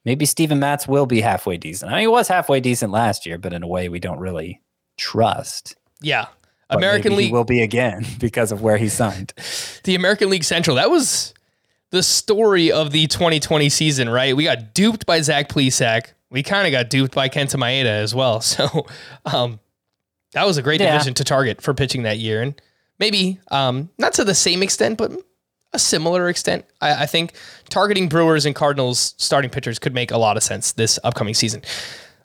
maybe Steven Matz will be halfway decent. I mean, he was halfway decent last year, but in a way we don't really trust. Yeah. But American League will be again [laughs] because of where he signed. [laughs] the American League Central. That was the story of the 2020 season, right? We got duped by Zach Plesac. We kind of got duped by Kenta Maeda as well. [laughs] So um, that was a great Yeah. division to target for pitching that year. And maybe um, not to the same extent, but a similar extent. I, I think targeting Brewers and Cardinals starting pitchers could make a lot of sense this upcoming season.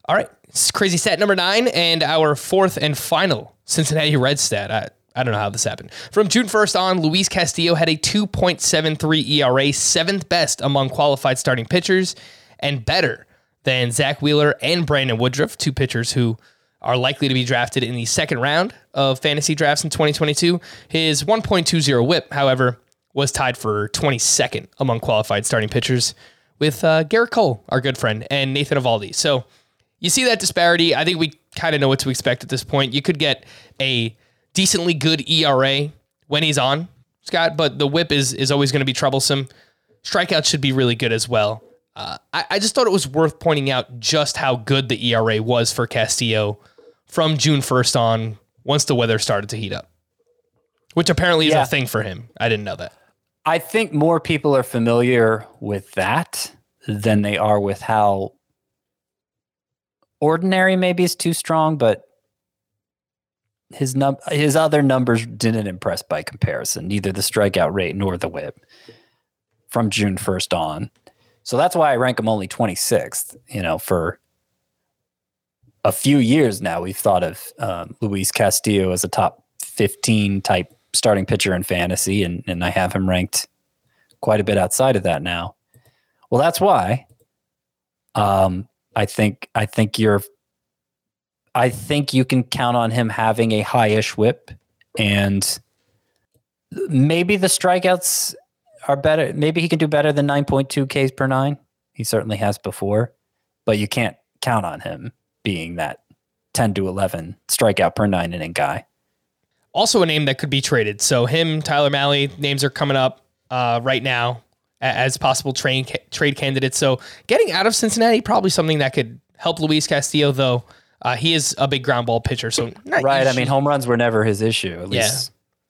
All right. It's crazy stat number nine and our fourth and final Cincinnati Reds stat. I, I don't know how this happened. From June 1st on, Luis Castillo had a 2.73 ERA, seventh best among qualified starting pitchers, and better than Zack Wheeler and Brandon Woodruff, two pitchers who are likely to be drafted in the second round of fantasy drafts in 2022. His 1.20 whip, however, was tied for 22nd among qualified starting pitchers with uh, Gerrit Cole, our good friend, and Nathan Eovaldi. So you see that disparity. I think we kind of know what to expect at this point. You could get a decently good ERA when he's on, Scott, but the whip is is always going to be troublesome. Strikeouts should be really good as well. Uh, I, I just thought it was worth pointing out just how good the ERA was for Castillo from June 1st on once the weather started to heat up, which apparently is Yeah. a thing for him. I didn't know that. I think more people are familiar with that than they are with how ordinary maybe is too strong, but his num his other numbers didn't impress by comparison, neither the strikeout rate nor the whip from June 1st on. So that's why I rank him only 26th, you know, for a few years now we've thought of um, Luis Castillo as a top 15 type starting pitcher in fantasy, and, and I have him ranked quite a bit outside of that now. Well, that's why. Um, I think I think you're. I think you can count on him having a highish whip, and maybe the strikeouts are better. Maybe he can do better than nine point two Ks per nine. He certainly has before, but you can't count on him being that ten to eleven strikeout per nine inning guy. also a name that could be traded. So him, Tyler Mahle, names are coming up uh, right now as possible trade trade candidates. So getting out of Cincinnati probably something that could help Luis Castillo, though. Uh, he is a big ground ball pitcher, so not [laughs] Right. I mean, home runs were never his issue. At Yeah.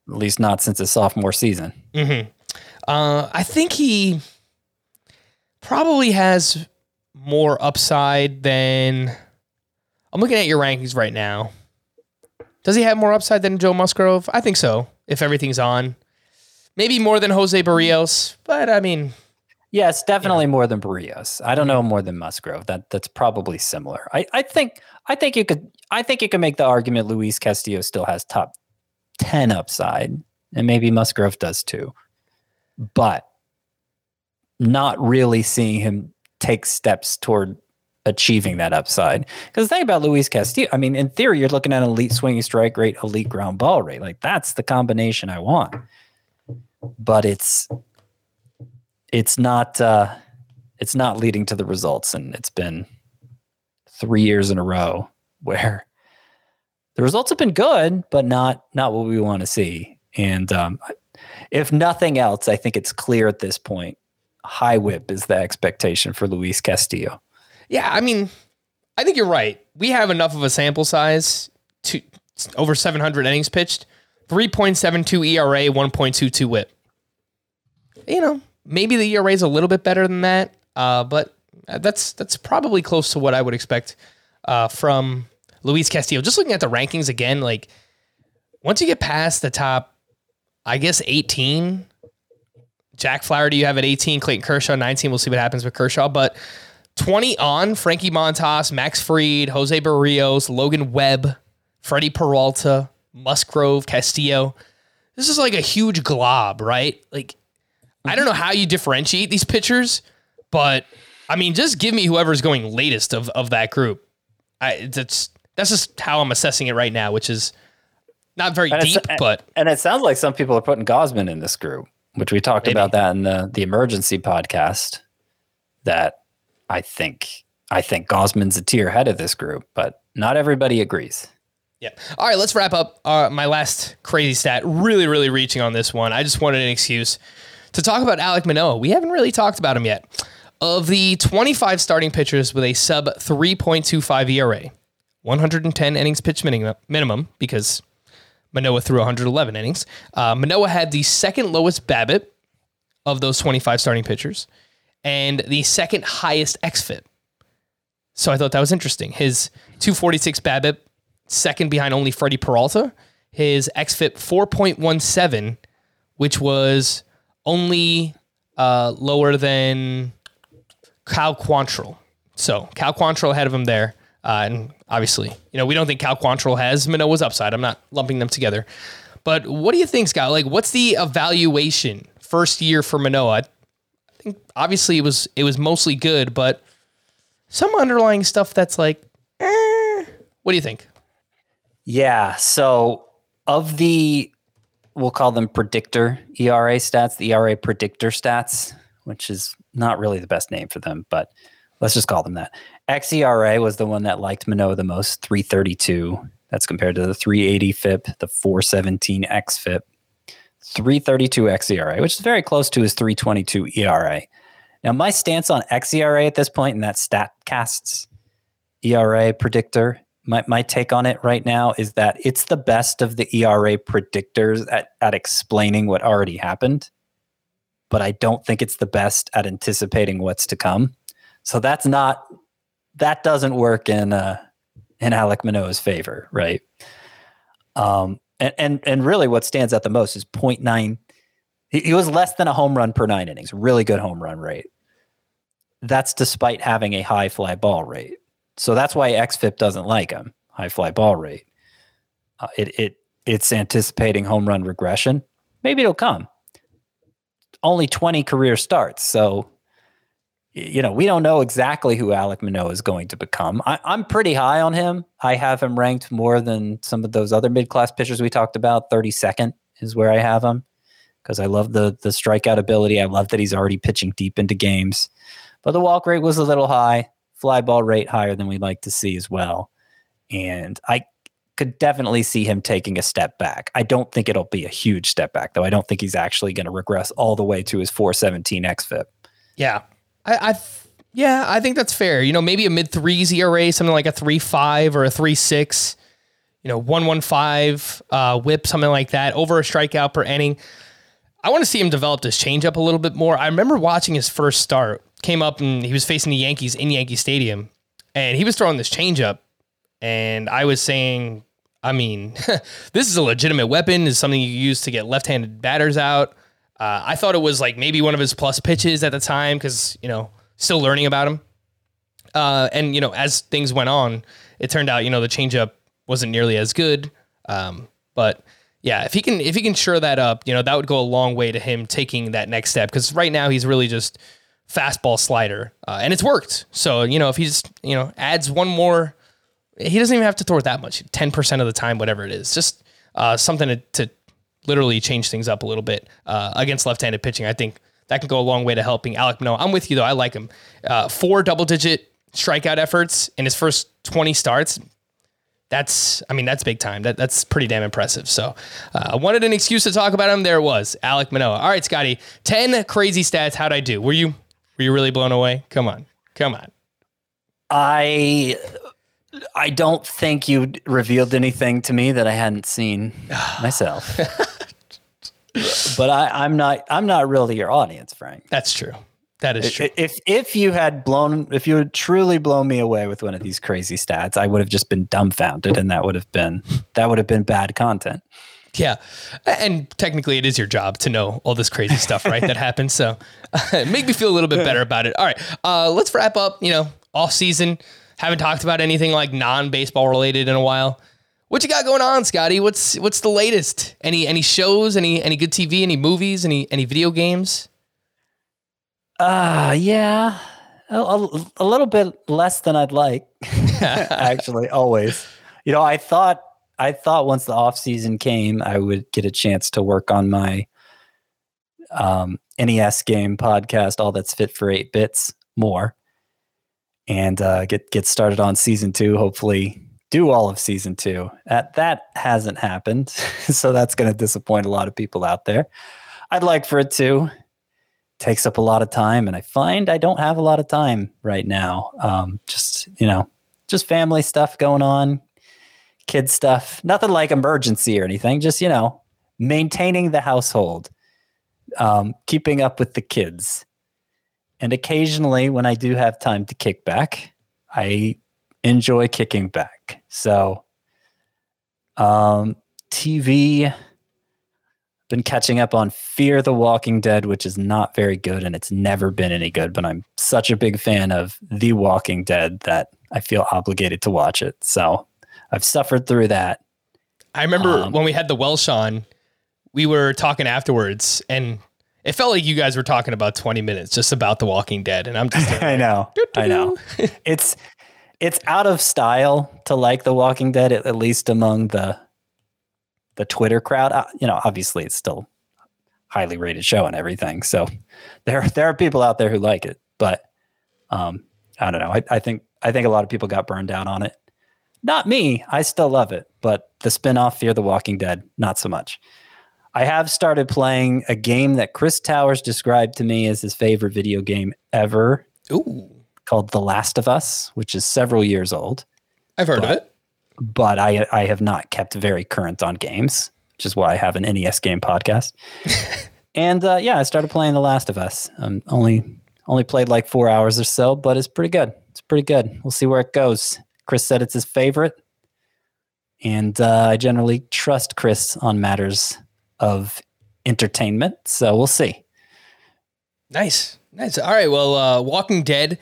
at least not since his sophomore season. Uh, I think he probably has more upside than. I'm looking at your rankings right now. Does he have more upside than Joe Musgrove? I think so. If everything's on, maybe more than Jose Berrios, but I mean, Yeah, it's definitely more than Berrios. I don't know more than Musgrove. That that's probably similar. I, I think I think you could I think you could make the argument Luis Castillo still has top ten upside, and maybe Musgrove does too. But not really seeing him take steps toward achieving that upside. Because the thing about Luis Castillo, I mean, in theory, you're looking at elite swinging strike rate, elite ground ball rate. Like that's the combination I want. But it's it's not uh, it's not leading to the results, and it's been three years in a row where the results have been good, but not not what we want to see. And um, if nothing else, I think it's clear at this point. High whip is the expectation for Luis Castillo. yeah, I mean, I think you're right. We have enough of a sample size to over 700 innings pitched, 3.72 ERA, 1.22 WHIP. You know, maybe the ERA is a little bit better than that, uh, but that's that's probably close to what I would expect uh, from Luis Castillo. Just looking at the rankings again, like once you get past the top, I guess 18. Jack Flaherty, do you have at 18. Clayton Kershaw, 19. We'll see what happens with Kershaw, but 20 on Frankie Montas, Max Fried, Jose Berrios, Logan Webb, Freddy Peralta, Musgrove, Castillo. This is like a huge glob, right? Like, I don't know how you differentiate these pitchers, but I mean, just give me whoever's going latest of, of that group. I that's that's just how I'm assessing it right now, which is not very And deep, but And it sounds like some people are putting Gausman in this group, which we talked Maybe. about that in the the emergency podcast. That I think I think Gausman's a tier ahead of this group, but not everybody agrees. Yeah. All right, let's wrap up uh, my last crazy stat. Really, really reaching on this one. I just wanted an excuse to talk about Alek Manoah. We haven't really talked about him yet. Of the 25 starting pitchers with a sub 3.25 ERA, 110 innings pitch minimum, minimum because Manoah threw 111 innings. Uh, Manoah had the second lowest BABIP of those 25 starting pitchers and the second highest XFIP. So I thought that was interesting. His 246 BABIP second behind only Freddy Peralta. His xFIP 4.17, which was only uh, lower than Cal Quantrill. So Cal Quantrill ahead of him there. Uh, and obviously, you know, we don't think Cal Quantrill has Manoah's upside. I'm not lumping them together. But what do you think, Scott? Like, what's the evaluation first year for Manoah? I think obviously it was it was mostly good, but some underlying stuff that's like, eh. what do you think? Yeah. So of the we'll call them predictor ERA stats, the ERA predictor stats, which is not really the best name for them, but let's just call them that. XERA was the one that liked Manoah the most, 332. That's compared to the 380 FIP, the 417 XFIP, 332 XERA, which is very close to his 322 ERA. Now, my stance on XERA at this point, and that StatCast's ERA predictor, my, my take on it right now is that it's the best of the ERA predictors at, at explaining what already happened, but I don't think it's the best at anticipating what's to come. So that's not that doesn't work in uh, in Alek Manoah's favor, right? Um, and and and really, what stands out the most is 0.9. He, he was less than a home run per nine innings. Really good home run rate. That's despite having a high fly ball rate. So that's why XFIP doesn't like him. High fly ball rate. Uh, it it it's anticipating home run regression. Maybe it'll come. Only 20 career starts, so you know, we don't know exactly who Alek Manoah is going to become. I, am pretty high on him. I have him ranked more than some of those other mid class pitchers we talked about. 32nd is where I have him because I love the the strikeout ability. I love that he's already pitching deep into games. But the walk rate was a little high, fly ball rate higher than we'd like to see as well. And I could definitely see him taking a step back. I don't think it'll be a huge step back, though. I don't think he's actually going to regress all the way to his 417 XFIP. Yeah, I, I yeah, I think that's fair. You know, maybe a mid threes ERA, something like a three five or a three six. You know, one one five uh, whip, something like that, over a strikeout per inning. I want to see him develop his changeup a little bit more. I remember watching his first start. Came up and he was facing the Yankees in Yankee Stadium, and he was throwing this changeup, and I was saying, I mean, [laughs] this is a legitimate weapon. Is something you use to get left-handed batters out. Uh, I thought it was like maybe one of his plus pitches at the time because you know still learning about him. Uh, and you know as things went on, it turned out you know the changeup wasn't nearly as good. Um, but yeah, if he can if he can shore that up, you know that would go a long way to him taking that next step because right now he's really just fastball slider, uh, and it's worked. So you know if he's you know adds one more, he doesn't even have to throw it that much, ten percent of the time, whatever it is, just uh, something to, to literally change things up a little bit uh, against left-handed pitching. I think that can go a long way to helping Alek Manoah. I'm with you though. I like him. Uh, four double-digit strikeout efforts in his first 20 starts. That's, I mean, that's big time. That, that's pretty damn impressive. So uh, I wanted an excuse to talk about him. There it was, Alek Manoah. All right, Scotty, 10 crazy stats. How'd I do? Were you, were you really blown away? Come on, come on. I I don't think you revealed anything to me that I hadn't seen [sighs] myself. But I, am not. I'm not really your audience, Frank. That's true. That is true. If if you had blown, if you had truly blown me away with one of these crazy stats, I would have just been dumbfounded, and that would have been that would have been bad content. Yeah, and technically, it is your job to know all this crazy stuff, right? that [laughs] happens. So, [laughs] make me feel a little bit better about it. All right, uh, let's wrap up. You know, off season. Haven't talked about anything like non-baseball related in a while. What you got going on, Scotty? What's what's the latest? Any any shows? Any any good TV? Any movies? Any any video games? Uh yeah, a, a, a little bit less than I'd like. [laughs] [laughs] Actually, always. You know, I thought I thought once the off season came, I would get a chance to work on my um, NES game podcast, all that's fit for eight bits more and uh, get get started on season two. Hopefully, do all of season two. That that hasn't happened, [laughs] so that's going to disappoint a lot of people out there. I'd like for it to. Takes up a lot of time, and I find I don't have a lot of time right now. Um, just you know, just family stuff going on, kid stuff. Nothing like emergency or anything. Just you know, maintaining the household, um, keeping up with the kids and occasionally, when I do have time to kick back, I enjoy kicking back. So, um, TV, been catching up on Fear the Walking Dead, which is not very good and it's never been any good, but I'm such a big fan of The Walking Dead that I feel obligated to watch it. So, I've suffered through that. I remember um, when we had the Welsh on, we were talking afterwards and it felt like you guys were talking about 20 minutes just about The Walking Dead, and I'm just. Like, [laughs] I know. [laughs] I know. it's it's out of style to like The Walking Dead, at, least among the the Twitter crowd. Uh, you know, obviously it's still highly rated show and everything. So [laughs] there there are people out there who like it, but um, I don't know. I, I think I think a lot of people got burned out on it. Not me. I still love it, but the spinoff Fear the Walking Dead, not so much. I have started playing a game that Chris Towers described to me as his favorite video game ever. Ooh, called The Last of Us, which is several years old. I've heard but, of it. But I I have not kept very current on games, which is why I have an NES game podcast. [laughs] and uh, yeah, I started playing The Last of Us. Um, only only played like four hours or so, but it's pretty good. It's pretty good. We'll see where it goes. Chris said it's his favorite, and uh, I generally trust Chris on matters of entertainment. So we'll see. Nice, nice. All right. Well, uh, Walking Dead.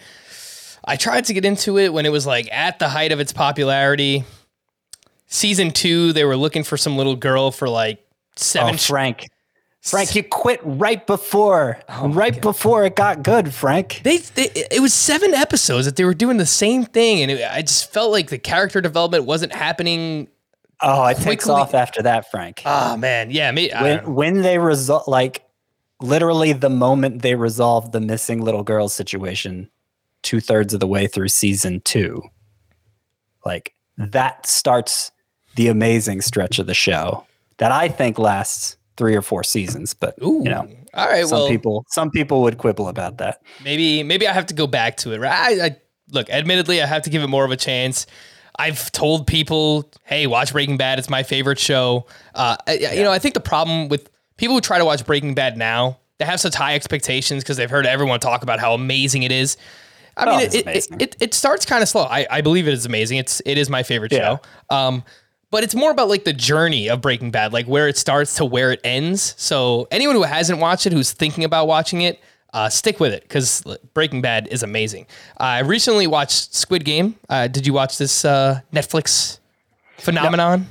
I tried to get into it when it was like at the height of its popularity. Season two, they were looking for some little girl for like seven. Oh, Frank. Frank, you quit right before, oh right before it got good, Frank. They, they, it was seven episodes that they were doing the same thing, and it, I just felt like the character development wasn't happening. Oh, it quickly. takes off after that, Frank. Oh man, yeah. Me, when, when they result, like literally the moment they resolved the missing little girl situation, two thirds of the way through season two, like that starts the amazing stretch of the show that I think lasts three or four seasons. But Ooh, you know, all right. Some well, people, some people would quibble about that. Maybe, maybe I have to go back to it. Right? I, I look. Admittedly, I have to give it more of a chance. I've told people, "Hey, watch Breaking Bad. It's my favorite show." Uh, yeah. You know, I think the problem with people who try to watch Breaking Bad now, they have such high expectations because they've heard everyone talk about how amazing it is. I mean, oh, it, it, it, it, starts kind of slow. I, I believe it is amazing. It's it is my favorite yeah. show. Um, but it's more about like the journey of Breaking Bad, like where it starts to where it ends. So anyone who hasn't watched it, who's thinking about watching it, uh, stick with it because Breaking Bad is amazing. I recently watched Squid Game. Uh, did you watch this uh, Netflix phenomenon?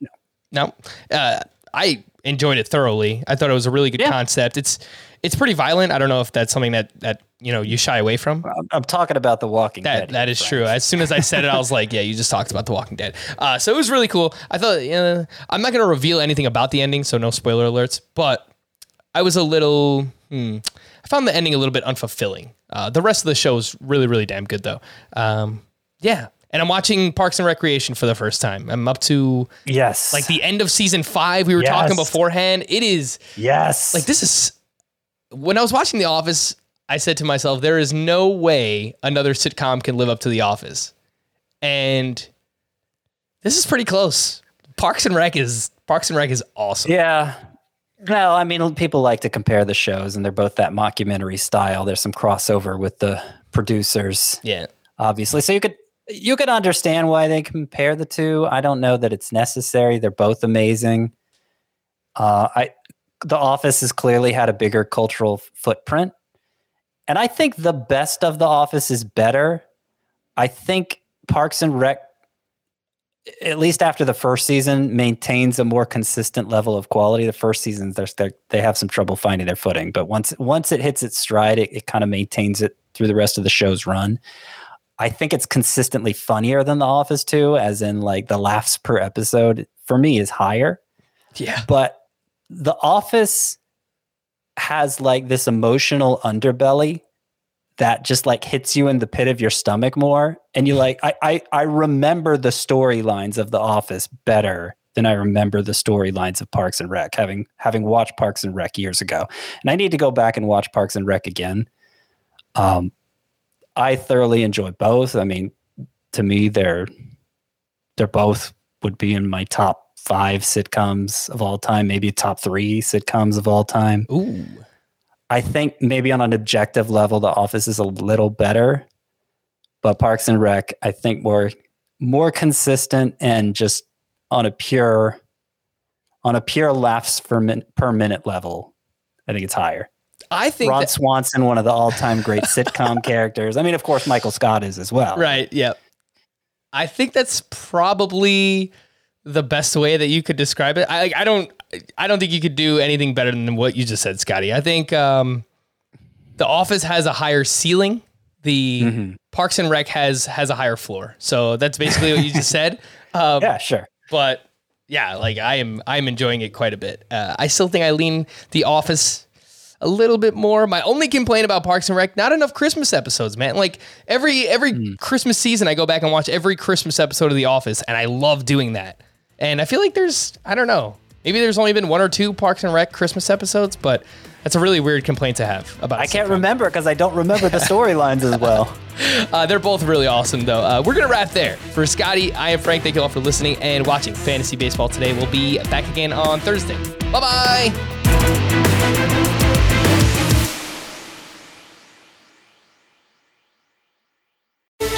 No. No. no? Uh, I enjoyed it thoroughly. I thought it was a really good yeah. concept. It's it's pretty violent. I don't know if that's something that that you know you shy away from. I'm talking about The Walking that, Dead. That is friends. true. As soon as I said it, I was like, yeah, you just talked about The Walking Dead. Uh, so it was really cool. I thought uh, I'm not going to reveal anything about the ending, so no spoiler alerts. But I was a little. Hmm, I found the ending a little bit unfulfilling. Uh, the rest of the show is really, really damn good, though. Um, yeah, and I'm watching Parks and Recreation for the first time. I'm up to yes, like the end of season five. We were yes. talking beforehand. It is yes, like this is when I was watching The Office, I said to myself, there is no way another sitcom can live up to The Office. And this is pretty close. Parks and Rec is Parks and Rec is awesome. Yeah. Well, I mean, people like to compare the shows, and they're both that mockumentary style. There's some crossover with the producers. Yeah. Obviously. So you could you could understand why they compare the two. I don't know that it's necessary. They're both amazing. Uh, I the Office has clearly had a bigger cultural footprint. And I think the best of The Office is better. I think Parks and Rec, at least after the first season, maintains a more consistent level of quality. The first seasons, they're, they're, they have some trouble finding their footing, but once once it hits its stride, it, it kind of maintains it through the rest of the show's run. I think it's consistently funnier than The Office too, as in like the laughs per episode for me is higher. Yeah, but the Office has like this emotional underbelly that just like hits you in the pit of your stomach more. And you like, I I, I remember the storylines of The Office better than I remember the storylines of Parks and Rec, having having watched Parks and Rec years ago. And I need to go back and watch Parks and Rec again. Um, I thoroughly enjoy both. I mean, to me, they're they're both would be in my top five sitcoms of all time, maybe top three sitcoms of all time. Ooh. I think maybe on an objective level, The Office is a little better, but Parks and Rec, I think more more consistent and just on a pure on a pure laughs per, min, per minute level. I think it's higher. I think Ron that- Swanson, one of the all time great [laughs] sitcom characters. I mean, of course, Michael Scott is as well. Right. Yep. I think that's probably the best way that you could describe it. I I don't I don't think you could do anything better than what you just said, Scotty. I think um, the Office has a higher ceiling. The mm-hmm. Parks and Rec has has a higher floor. So that's basically what you just said. [laughs] Um, yeah, sure. But yeah, like I am I'm enjoying it quite a bit. Uh, I still think I lean The Office a little bit more. My only complaint about Parks and Rec, not enough Christmas episodes, man. Like every every mm. Christmas season, I go back and watch every Christmas episode of The Office, and I love doing that. And I feel like there's I don't know, maybe there's only been one or two Parks and Rec Christmas episodes, but that's a really weird complaint to have about. I can't remember because I don't remember the [laughs] storylines as well. Uh, they're both really awesome, though. Uh, we're gonna wrap there. For Scotty, I am Frank. Thank you all for listening and watching Fantasy Baseball today. We'll be back again on Thursday. Bye bye.